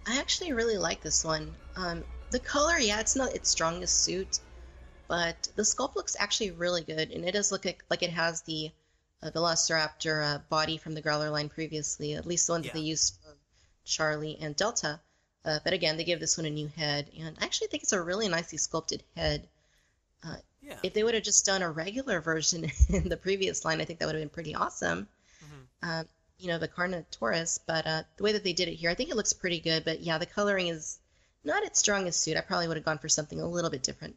I actually really like this one. Um, the color, yeah, it's not its strongest suit, but the sculpt looks actually really good, and it does look like, like it has the uh, Velociraptor uh, body from the Growler line previously, at least the ones Yeah. they used for Charlie and Delta. Uh, but again, they give this one a new head, and I actually think it's a really nicely sculpted head. Uh, Yeah. If they would have just done a regular version in the previous line, I think that would have been pretty awesome. Uh, you know, the Carnotaurus, but uh, the way that they did it here, I think it looks pretty good. But yeah, the coloring is not its strongest suit. I probably would have gone for something a little bit different.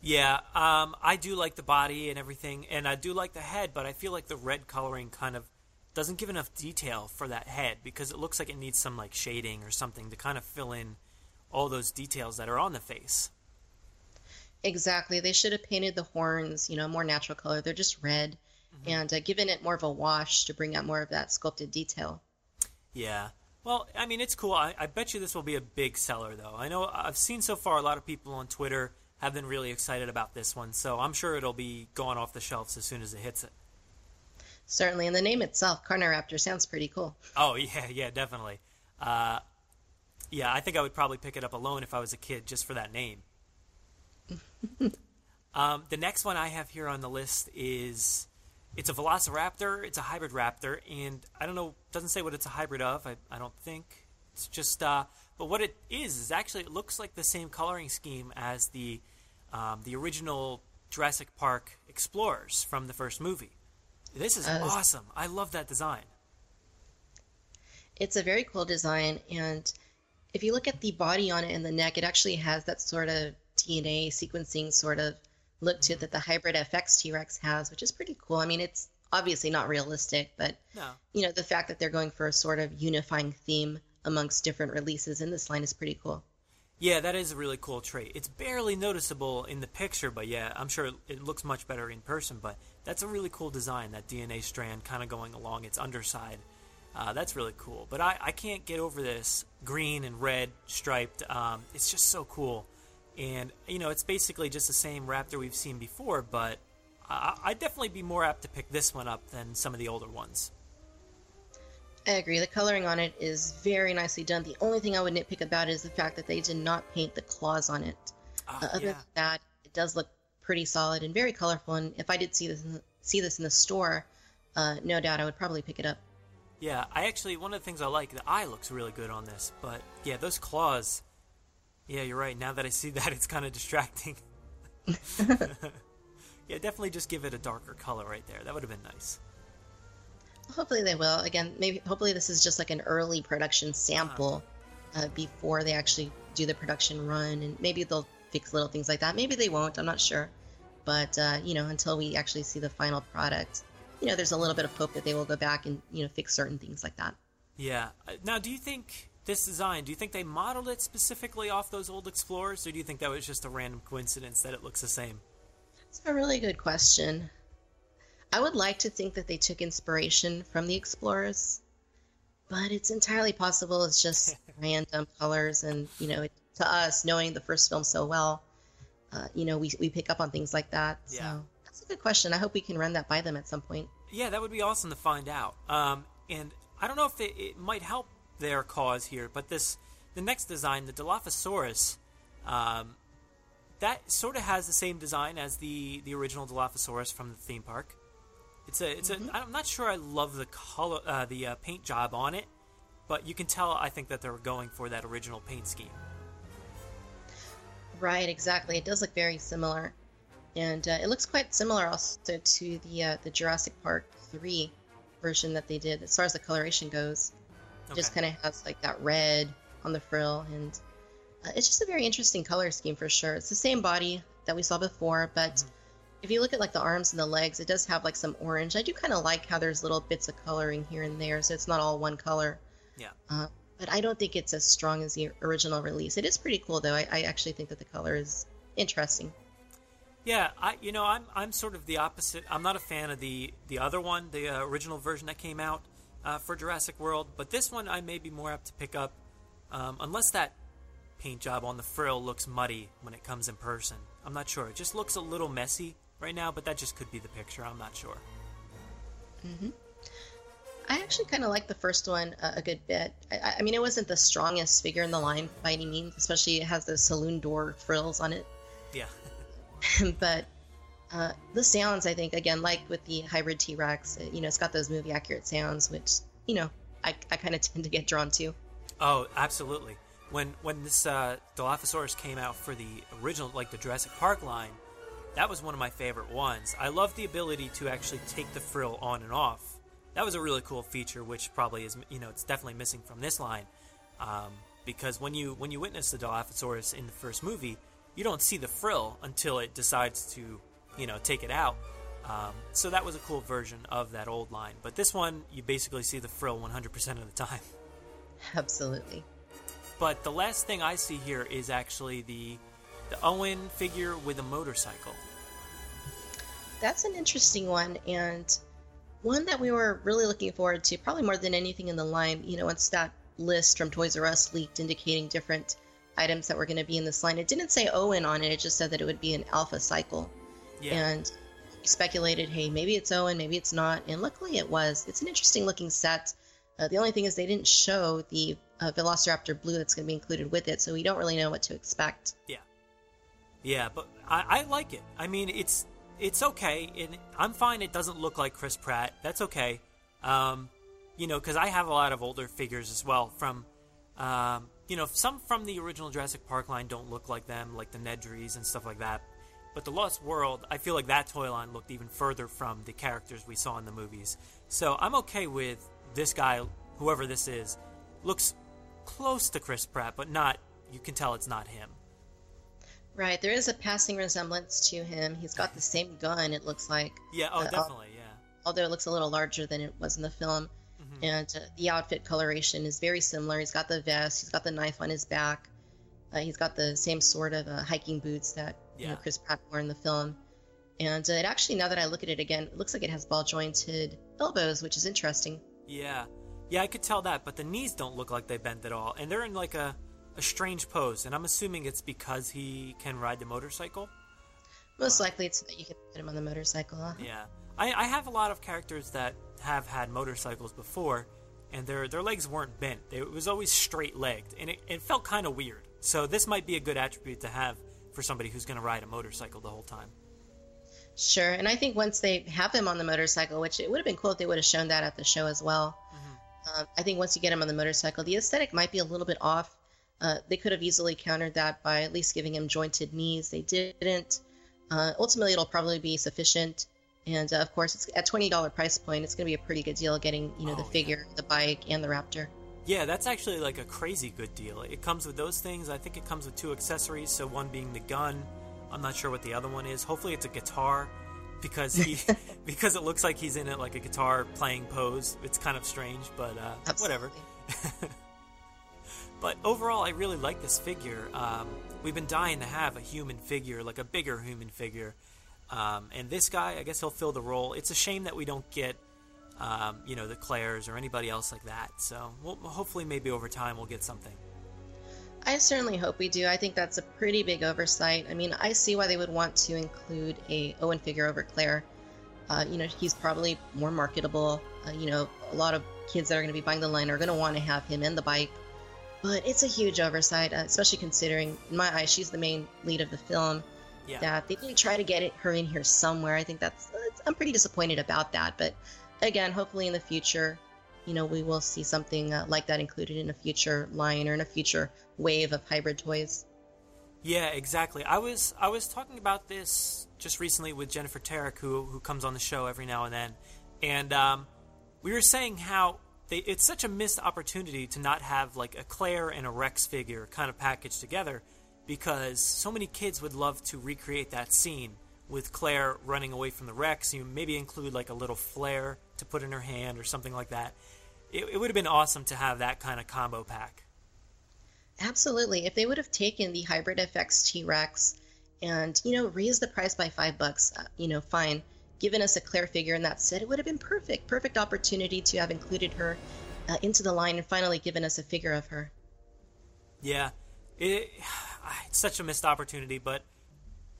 Yeah, um, I do like the body and everything, and I do like the head, but I feel like the red coloring kind of doesn't give enough detail for that head because it looks like it needs some like shading or something to kind of fill in all those details that are on the face. Exactly. They should have painted the horns, you know, a more natural color. They're just red, and uh, given it more of a wash to bring out more of that sculpted detail. Yeah. Well, I mean, it's cool. I, I bet you this will be a big seller, though. I know I've seen so far a lot of people on Twitter have been really excited about this one, so I'm sure it'll be going off the shelves as soon as it hits it. Certainly, and the name itself, Carnoraptor, sounds pretty cool. Oh yeah, yeah, definitely. Uh, yeah, I think I would probably pick it up alone if I was a kid, just for that name. um, the next one I have here on the list is it's a Velociraptor. It's a hybrid raptor, and I don't know, doesn't say what it's a hybrid of. I, I don't think it's just. Uh, but what it is is actually it looks like the same coloring scheme as the um, the original Jurassic Park Explorers from the first movie. This is Uh, awesome. I love that design. It's a very cool design, and if you look at the body on it and the neck, it actually has that sort of DNA sequencing sort of look to that the hybrid FX T Rex has, which is pretty cool. I mean, it's obviously not realistic, but No. you know, the fact that they're going for a sort of unifying theme amongst different releases in this line is pretty cool. Yeah, that is a really cool trait. It's barely noticeable in the picture, but yeah, I'm sure it looks much better in person. But that's a really cool design, that DNA strand kind of going along its underside. Uh, that's really cool. But I, I can't get over this green and red striped. Um, it's just so cool. And, you know, it's basically just the same Raptor we've seen before, but I, I'd definitely be more apt to pick this one up than some of the older ones. I agree. The coloring on it is very nicely done. The only thing I would nitpick about it is the fact that they did not paint the claws on it. Ah, Uh, other yeah. than that, it does look pretty solid and very colorful. And if I did see this in the, see this in the store, uh, no doubt I would probably pick it up. Yeah, I actually one of the things I like the eye looks really good on this, but yeah, those claws. Yeah, you're right. Now that I see that, it's kind of distracting. yeah, definitely just give it a darker color right there. That would have been nice. Hopefully they will. Again, maybe hopefully this is just like an early production sample uh, before they actually do the production run, and maybe they'll fix little things like that. Maybe they won't. I'm not sure. But uh, you know, until we actually see the final product, you know, there's a little bit of hope that they will go back and you know fix certain things like that. Yeah. Uh, Now, do you think this design? Do you think they modeled it specifically off those old Explorers, or do you think that was just a random coincidence that it looks the same? It's a really good question. I would like to think that they took inspiration from the explorers, but it's entirely possible it's just random colors. And you know, it, to us, knowing the first film so well, uh, you know, we we pick up on things like that. Yeah. So that's a good question. I hope we can run that by them at some point. Yeah, that would be awesome to find out. Um, and I don't know if it, it might help their cause here, but this the next design, the Dilophosaurus, um, that sort of has the same design as the the original Dilophosaurus from the theme park. It's a it's a I'm not sure I love the color uh, the uh, paint job on it, but you can tell I think that they're going for that original paint scheme. Right, exactly. It does look very similar, and uh, it looks quite similar also to the uh, the Jurassic Park three version that they did as far as the coloration goes. It just kind of has like that red on the frill, and uh, it's just a very interesting color scheme for sure. It's the same body that we saw before, but if you look at like the arms and the legs, it does have like some orange. I do kind of like how there's little bits of coloring here and there, so it's not all one color. Yeah. Uh, but I don't think it's as strong as the original release. It is pretty cool though. I, I actually think that the color is interesting. Yeah, I you know I'm I'm sort of the opposite. I'm not a fan of the the other one, the uh, original version that came out uh, for Jurassic World, but this one I may be more apt to pick up, um, unless that paint job on the frill looks muddy when it comes in person. I'm not sure. It just looks a little messy right now, but that just could be the picture. I'm not sure. hmm I actually kind of like the first one a, a good bit. I, I mean, it wasn't the strongest figure in the line by any means, especially it has the saloon door frills on it. Yeah. but uh, the sounds, I think, again, like with the hybrid T Rex, you know, it's got those movie accurate sounds, which you know, I, I kind of tend to get drawn to. Oh, absolutely. When when this uh, Dilophosaurus came out for the original, like the Jurassic Park line, that was one of my favorite ones. I love the ability to actually take the frill on and off. That was a really cool feature, which probably is, you know, it's definitely missing from this line. Um, because when you when you witness the Dilophosaurus in the first movie, you don't see the frill until it decides to, you know, take it out. Um, so that was a cool version of that old line. But this one, you basically see the frill 100% of the time. Absolutely. But the last thing I see here is actually the the Owen figure with a motorcycle. That's an interesting one, and one that we were really looking forward to, probably more than anything in the line. You know, once that list from Toys R Us leaked indicating different items that were going to be in this line, it didn't say Owen on it, it just said that it would be an alpha cycle. Yeah. And speculated, hey, maybe it's Owen, maybe it's not, and luckily it was. It's an interesting looking set. Uh, the only thing is they didn't show the uh, Velociraptor blue that's going to be included with it, so we don't really know what to expect. Yeah. Yeah, but I, I like it. I mean, it's it's okay, and I'm fine. It doesn't look like Chris Pratt. That's okay. Um, you know, because I have a lot of older figures as well. From, um, you know, some from the original Jurassic Park line don't look like them, like the Nedries and stuff like that. But the Lost World, I feel like that toy line looked even further from the characters we saw in the movies. So I'm okay with this guy, whoever this is, looks close to Chris Pratt, but not. You can tell it's not him. Right, there is a passing resemblance to him. He's got the same gun, it looks like. Yeah, oh, Uh, definitely, yeah. Although it looks a little larger than it was in the film. Mm-hmm. And uh, the outfit coloration is very similar. He's got the vest, he's got the knife on his back, uh, he's got the same sort of uh, hiking boots that you know, Yeah. Chris Pratt wore in the film. And uh, it actually, now that I look at it again, it looks like it has ball jointed elbows, which is interesting. Yeah. Yeah, I could tell that, but the knees don't look like they bent at all. And they're in like a, a strange pose, and I'm assuming it's because he can ride the motorcycle. Most likely it's that you can put him on the motorcycle. Huh? Yeah. I, I have a lot of characters that have had motorcycles before, and their their legs weren't bent. It was always straight legged, and it, it felt kind of weird. So this might be a good attribute to have for somebody who's going to ride a motorcycle the whole time. Sure, and I think once they have him on the motorcycle, which it would have been cool if they would have shown that at the show as well. Um, I think once you get him on the motorcycle, the aesthetic might be a little bit off. Uh, they could have easily countered that by at least giving him jointed knees. They didn't. Uh, ultimately, it'll probably be sufficient. And uh, of course, it's at twenty dollar price point. It's going to be a pretty good deal getting you know the figure, the bike, and the Raptor. Yeah, that's actually like a crazy good deal. It comes with those things. I think it comes with two accessories. So one being the gun. I'm not sure what the other one is. Hopefully, it's a guitar because he because it looks like he's in it like a guitar playing pose. It's kind of strange, but uh, whatever. but overall, I really like this figure. Um, we've been dying to have a human figure, like a bigger human figure. Um, and this guy, I guess he'll fill the role. It's a shame that we don't get, um, you know, the Claires or anybody else like that. So we'll, hopefully, maybe over time, we'll get something. I certainly hope we do. I think that's a pretty big oversight. I mean, I see why they would want to include a Owen figure over Claire. Uh, you know, he's probably more marketable. Uh, you know, a lot of kids that are going to be buying the line are going to want to have him and the bike. But it's a huge oversight, uh, especially considering, in my eyes, she's the main lead of the film. Yeah. That they didn't try to get it, her in here somewhere. I think that's. I'm pretty disappointed about that. But again, hopefully in the future, you know, we will see something uh, like that included in a future line or in a future wave of hybrid toys. Yeah, exactly. I was I was talking about this just recently with Jennifer Tarek, who who comes on the show every now and then, and um, we were saying how they, it's such a missed opportunity to not have like a Claire and a Rex figure kind of packaged together, because so many kids would love to recreate that scene with Claire running away from the Rex. You maybe include like a little flare to put in her hand or something like that. It, it would have been awesome to have that kind of combo pack. Absolutely. If they would have taken the Hybrid FX T Rex and, you know, raised the price by five bucks, uh, you know, fine, given us a Claire figure in that set, it would have been perfect. Perfect opportunity to have included her uh, into the line and finally given us a figure of her. Yeah, it, it's such a missed opportunity, but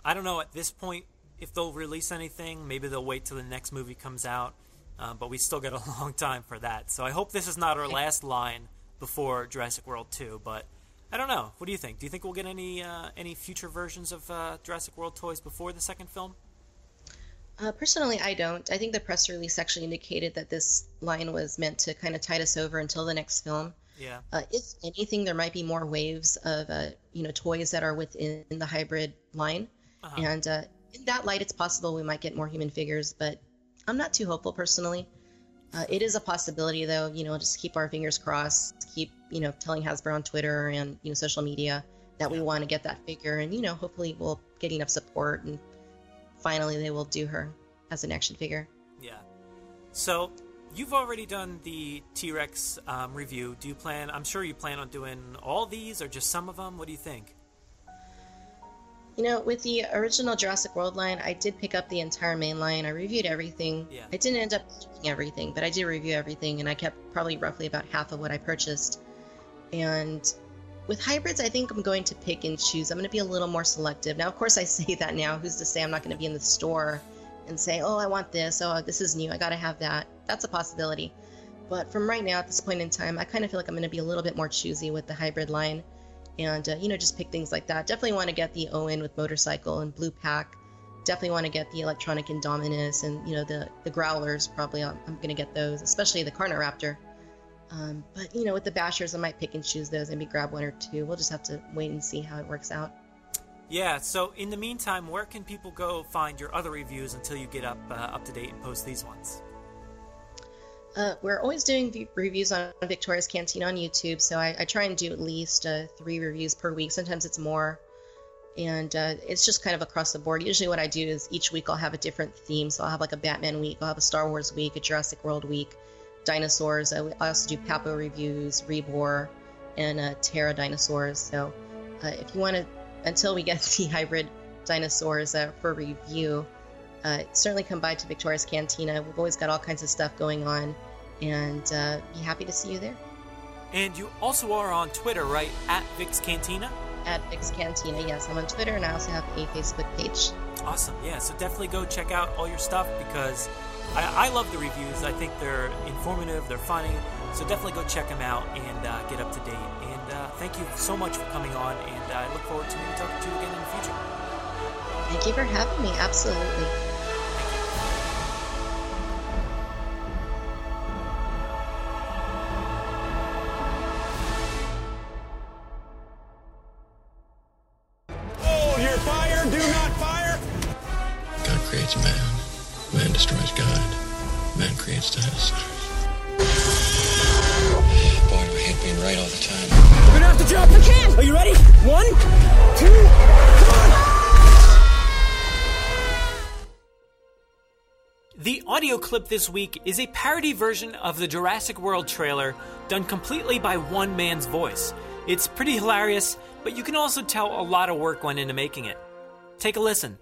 I don't know at this point if they'll release anything. Maybe they'll wait till the next movie comes out, uh, but we still got a long time for that. So I hope this is not our last line before Jurassic World 2, but I don't know. What do you think? Do you think we'll get any uh, any future versions of uh, Jurassic World toys before the second film? Uh, personally, I don't. I think the press release actually indicated that this line was meant to kind of tide us over until the next film. Yeah. Uh, if anything, there might be more waves of uh, you know toys that are within the hybrid line, Uh-huh. and uh, in that light, it's possible we might get more human figures. But I'm not too hopeful personally. Uh, it is a possibility, though. You know, just keep our fingers crossed. Keep you know telling Hasbro on Twitter and you know social media that we want to get that figure, and you know hopefully we'll get enough support, and finally they will do her as an action figure. Yeah. So you've already done the T Rex um, review. Do you plan? I'm sure you plan on doing all these or just some of them. What do you think? You know, with the original Jurassic World line, I did pick up the entire main line. I reviewed everything. Yeah. I didn't end up keeping everything, but I did review everything, and I kept probably roughly about half of what I purchased. And with hybrids, I think I'm going to pick and choose. I'm going to be a little more selective. Now, of course, I say that now. Who's to say I'm not going to be in the store and say, oh, I want this. Oh, this is new. I got to have that. That's a possibility. But from right now, at this point in time, I kind of feel like I'm going to be a little bit more choosy with the hybrid line and, uh, you know, just pick things like that. Definitely want to get the Owen with motorcycle and blue pack. Definitely want to get the electronic Indominus and, you know, the, the Growlers. Probably I'm, I'm going to get those, especially the Carnoraptor. Um, but, you know, with the Bashers, I might pick and choose those, and maybe grab one or two. We'll just have to wait and see how it works out. Yeah. So in the meantime, where can people go find your other reviews until you get up uh, up to date and post these ones? Uh, we're always doing reviews on Victoria's Cantina on YouTube, so I, I try and do at least uh, three reviews per week. Sometimes it's more, and uh, it's just kind of across the board. Usually, what I do is each week I'll have a different theme. So I'll have like a Batman week, I'll have a Star Wars week, a Jurassic World week, dinosaurs. I, I also do Papo reviews, Rebor, and uh, Terra dinosaurs. So uh, if you want to, until we get the hybrid dinosaurs uh, for review, uh, certainly come by to Victoria's Cantina. We've always got all kinds of stuff going on, and uh, be happy to see you there. And you also are on Twitter, right? At Vix Cantina. At Vix Cantina, yes, I'm on Twitter, and I also have a Facebook page. Awesome. Yeah. So definitely go check out all your stuff because I, I love the reviews. I think they're informative. They're funny. So definitely go check them out and uh, get up to date. And uh, thank you so much for coming on. And uh, I look forward to maybe talking to you again in the future. Thank you for having me. Absolutely. Clip this week is a parody version of the Jurassic World trailer done completely by one man's voice. It's pretty hilarious, but you can also tell a lot of work went into making it. Take a listen.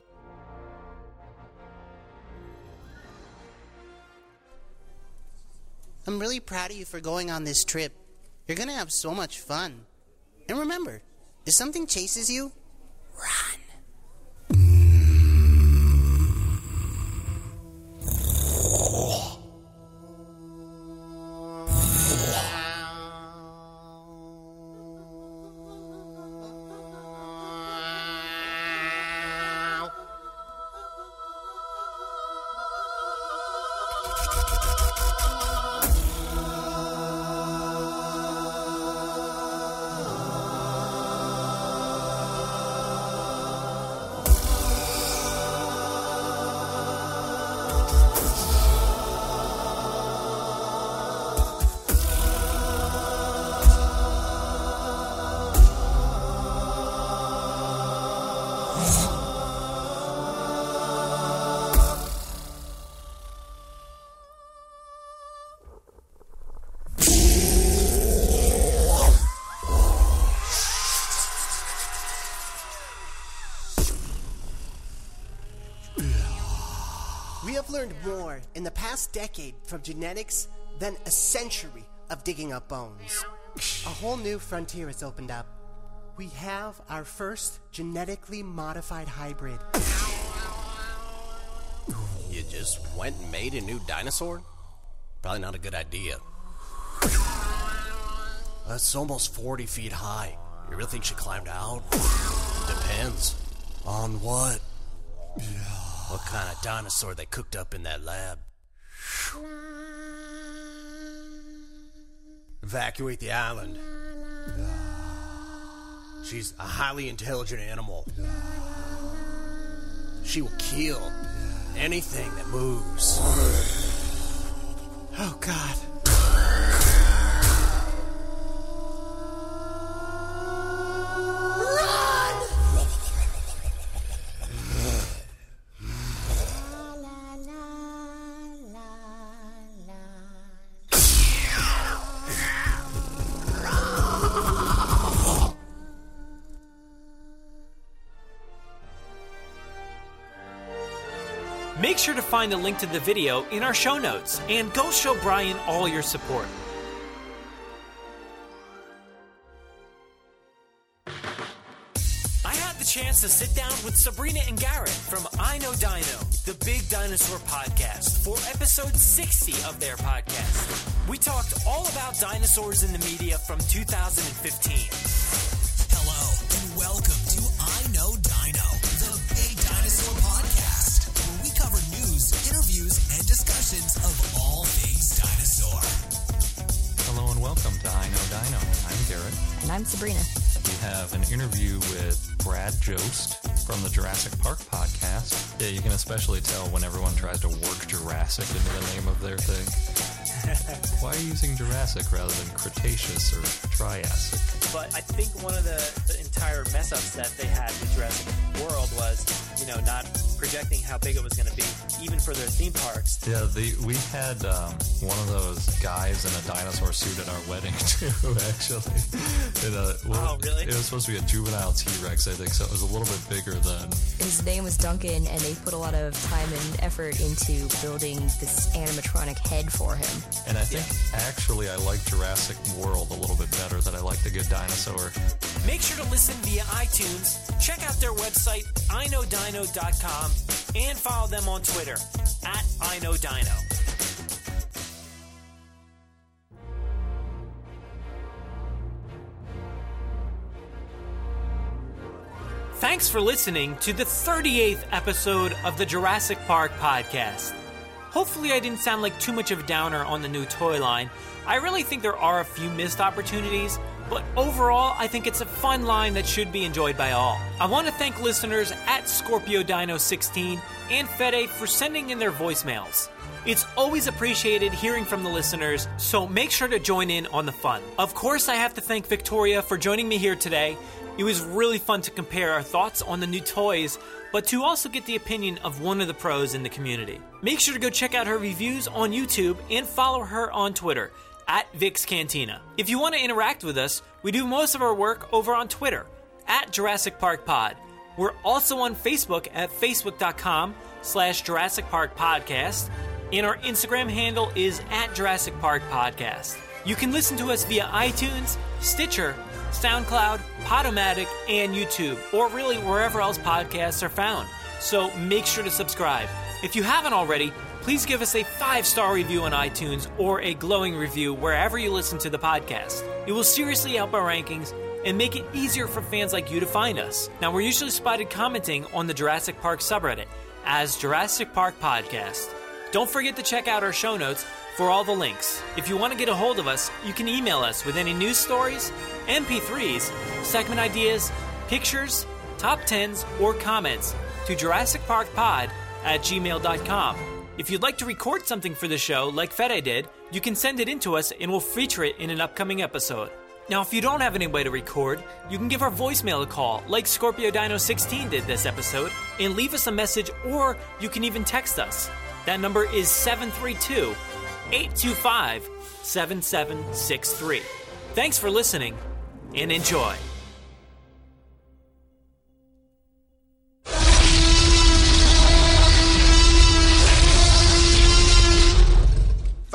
I'm really proud of you for going on this trip. You're gonna have so much fun. And remember, if something chases you, run. Learned more in the past decade from genetics than a century of digging up bones. A whole new frontier has opened up. We have our first genetically modified hybrid. You just went and made a new dinosaur? Probably not a good idea. That's almost 40 feet high. You really think she climbed out? Depends. On what? What kind of dinosaur they cooked up in that lab? Evacuate the island. She's a highly intelligent animal. She will kill anything that moves. Oh, God. Find the link to the video in our show notes and go show Brian all your support. I had the chance to sit down with Sabrina and Garrett from I Know Dino, the Big Dinosaur podcast, for episode 60 of their podcast. We talked all about dinosaurs in the media from 2015. I'm Sabrina. We have an interview with Brad Jost from the Jurassic Park podcast. Yeah, you can especially tell when everyone tries to work Jurassic into the name of their thing. Why are you using Jurassic rather than Cretaceous or Triassic? But I think one of the, the entire mess ups that they had with Jurassic World was, you know, not projecting how big it was going to be, even for their theme parks. Yeah, the we had um, one of those guys in a dinosaur suit at our wedding too. Actually, in a, well, Oh, really? It was supposed to be a juvenile T Rex, I think. So it was a little bit bigger than. His name was Duncan, and they put a lot of time and effort into building this animatronic head for him. And I think actually I like Jurassic World a little bit better. That I like the good dinosaur. Make sure to listen via iTunes, check out their website, and follow them on Twitter at iknowdino. Thanks for listening to the 38th episode of the Jurassic Park podcast. Hopefully, I didn't sound like too much of a downer on the new toy line. I really think there are a few missed opportunities, but overall, I think it's a fun line that should be enjoyed by all. I want to thank listeners at Scorpio Dino 16 and Fede for sending in their voicemails. It's always appreciated hearing from the listeners, so make sure to join in on the fun. Of course, I have to thank Victoria for joining me here today. It was really fun to compare our thoughts on the new toys, but to also get the opinion of one of the pros in the community. Make sure to go check out her reviews on YouTube and follow her on Twitter at Vix Cantina. If you want to interact with us, we do most of our work over on Twitter at Jurassic Park Pod. We're also on Facebook at facebook.com slash Jurassic Park Podcast, and our Instagram handle is at Jurassic Park Podcast. You can listen to us via iTunes, Stitcher, SoundCloud, Podomatic, and YouTube, or really wherever else podcasts are found. So make sure to subscribe. If you haven't already, please give us a five star review on iTunes or a glowing review wherever you listen to the podcast. It will seriously help our rankings and make it easier for fans like you to find us. Now, we're usually spotted commenting on the Jurassic Park subreddit as Jurassic Park Podcast. Don't forget to check out our show notes for all the links. If you want to get a hold of us, you can email us with any news stories, MP3s, segment ideas, pictures, top 10s, or comments to Jurassic Park Pod at gmail.com. If you'd like to record something for the show, like Fede did, you can send it in to us and we'll feature it in an upcoming episode. Now, if you don't have any way to record, you can give our voicemail a call, like Scorpio Dino 16 did this episode, and leave us a message, or you can even text us. That number is 732 825 7763. Thanks for listening and enjoy.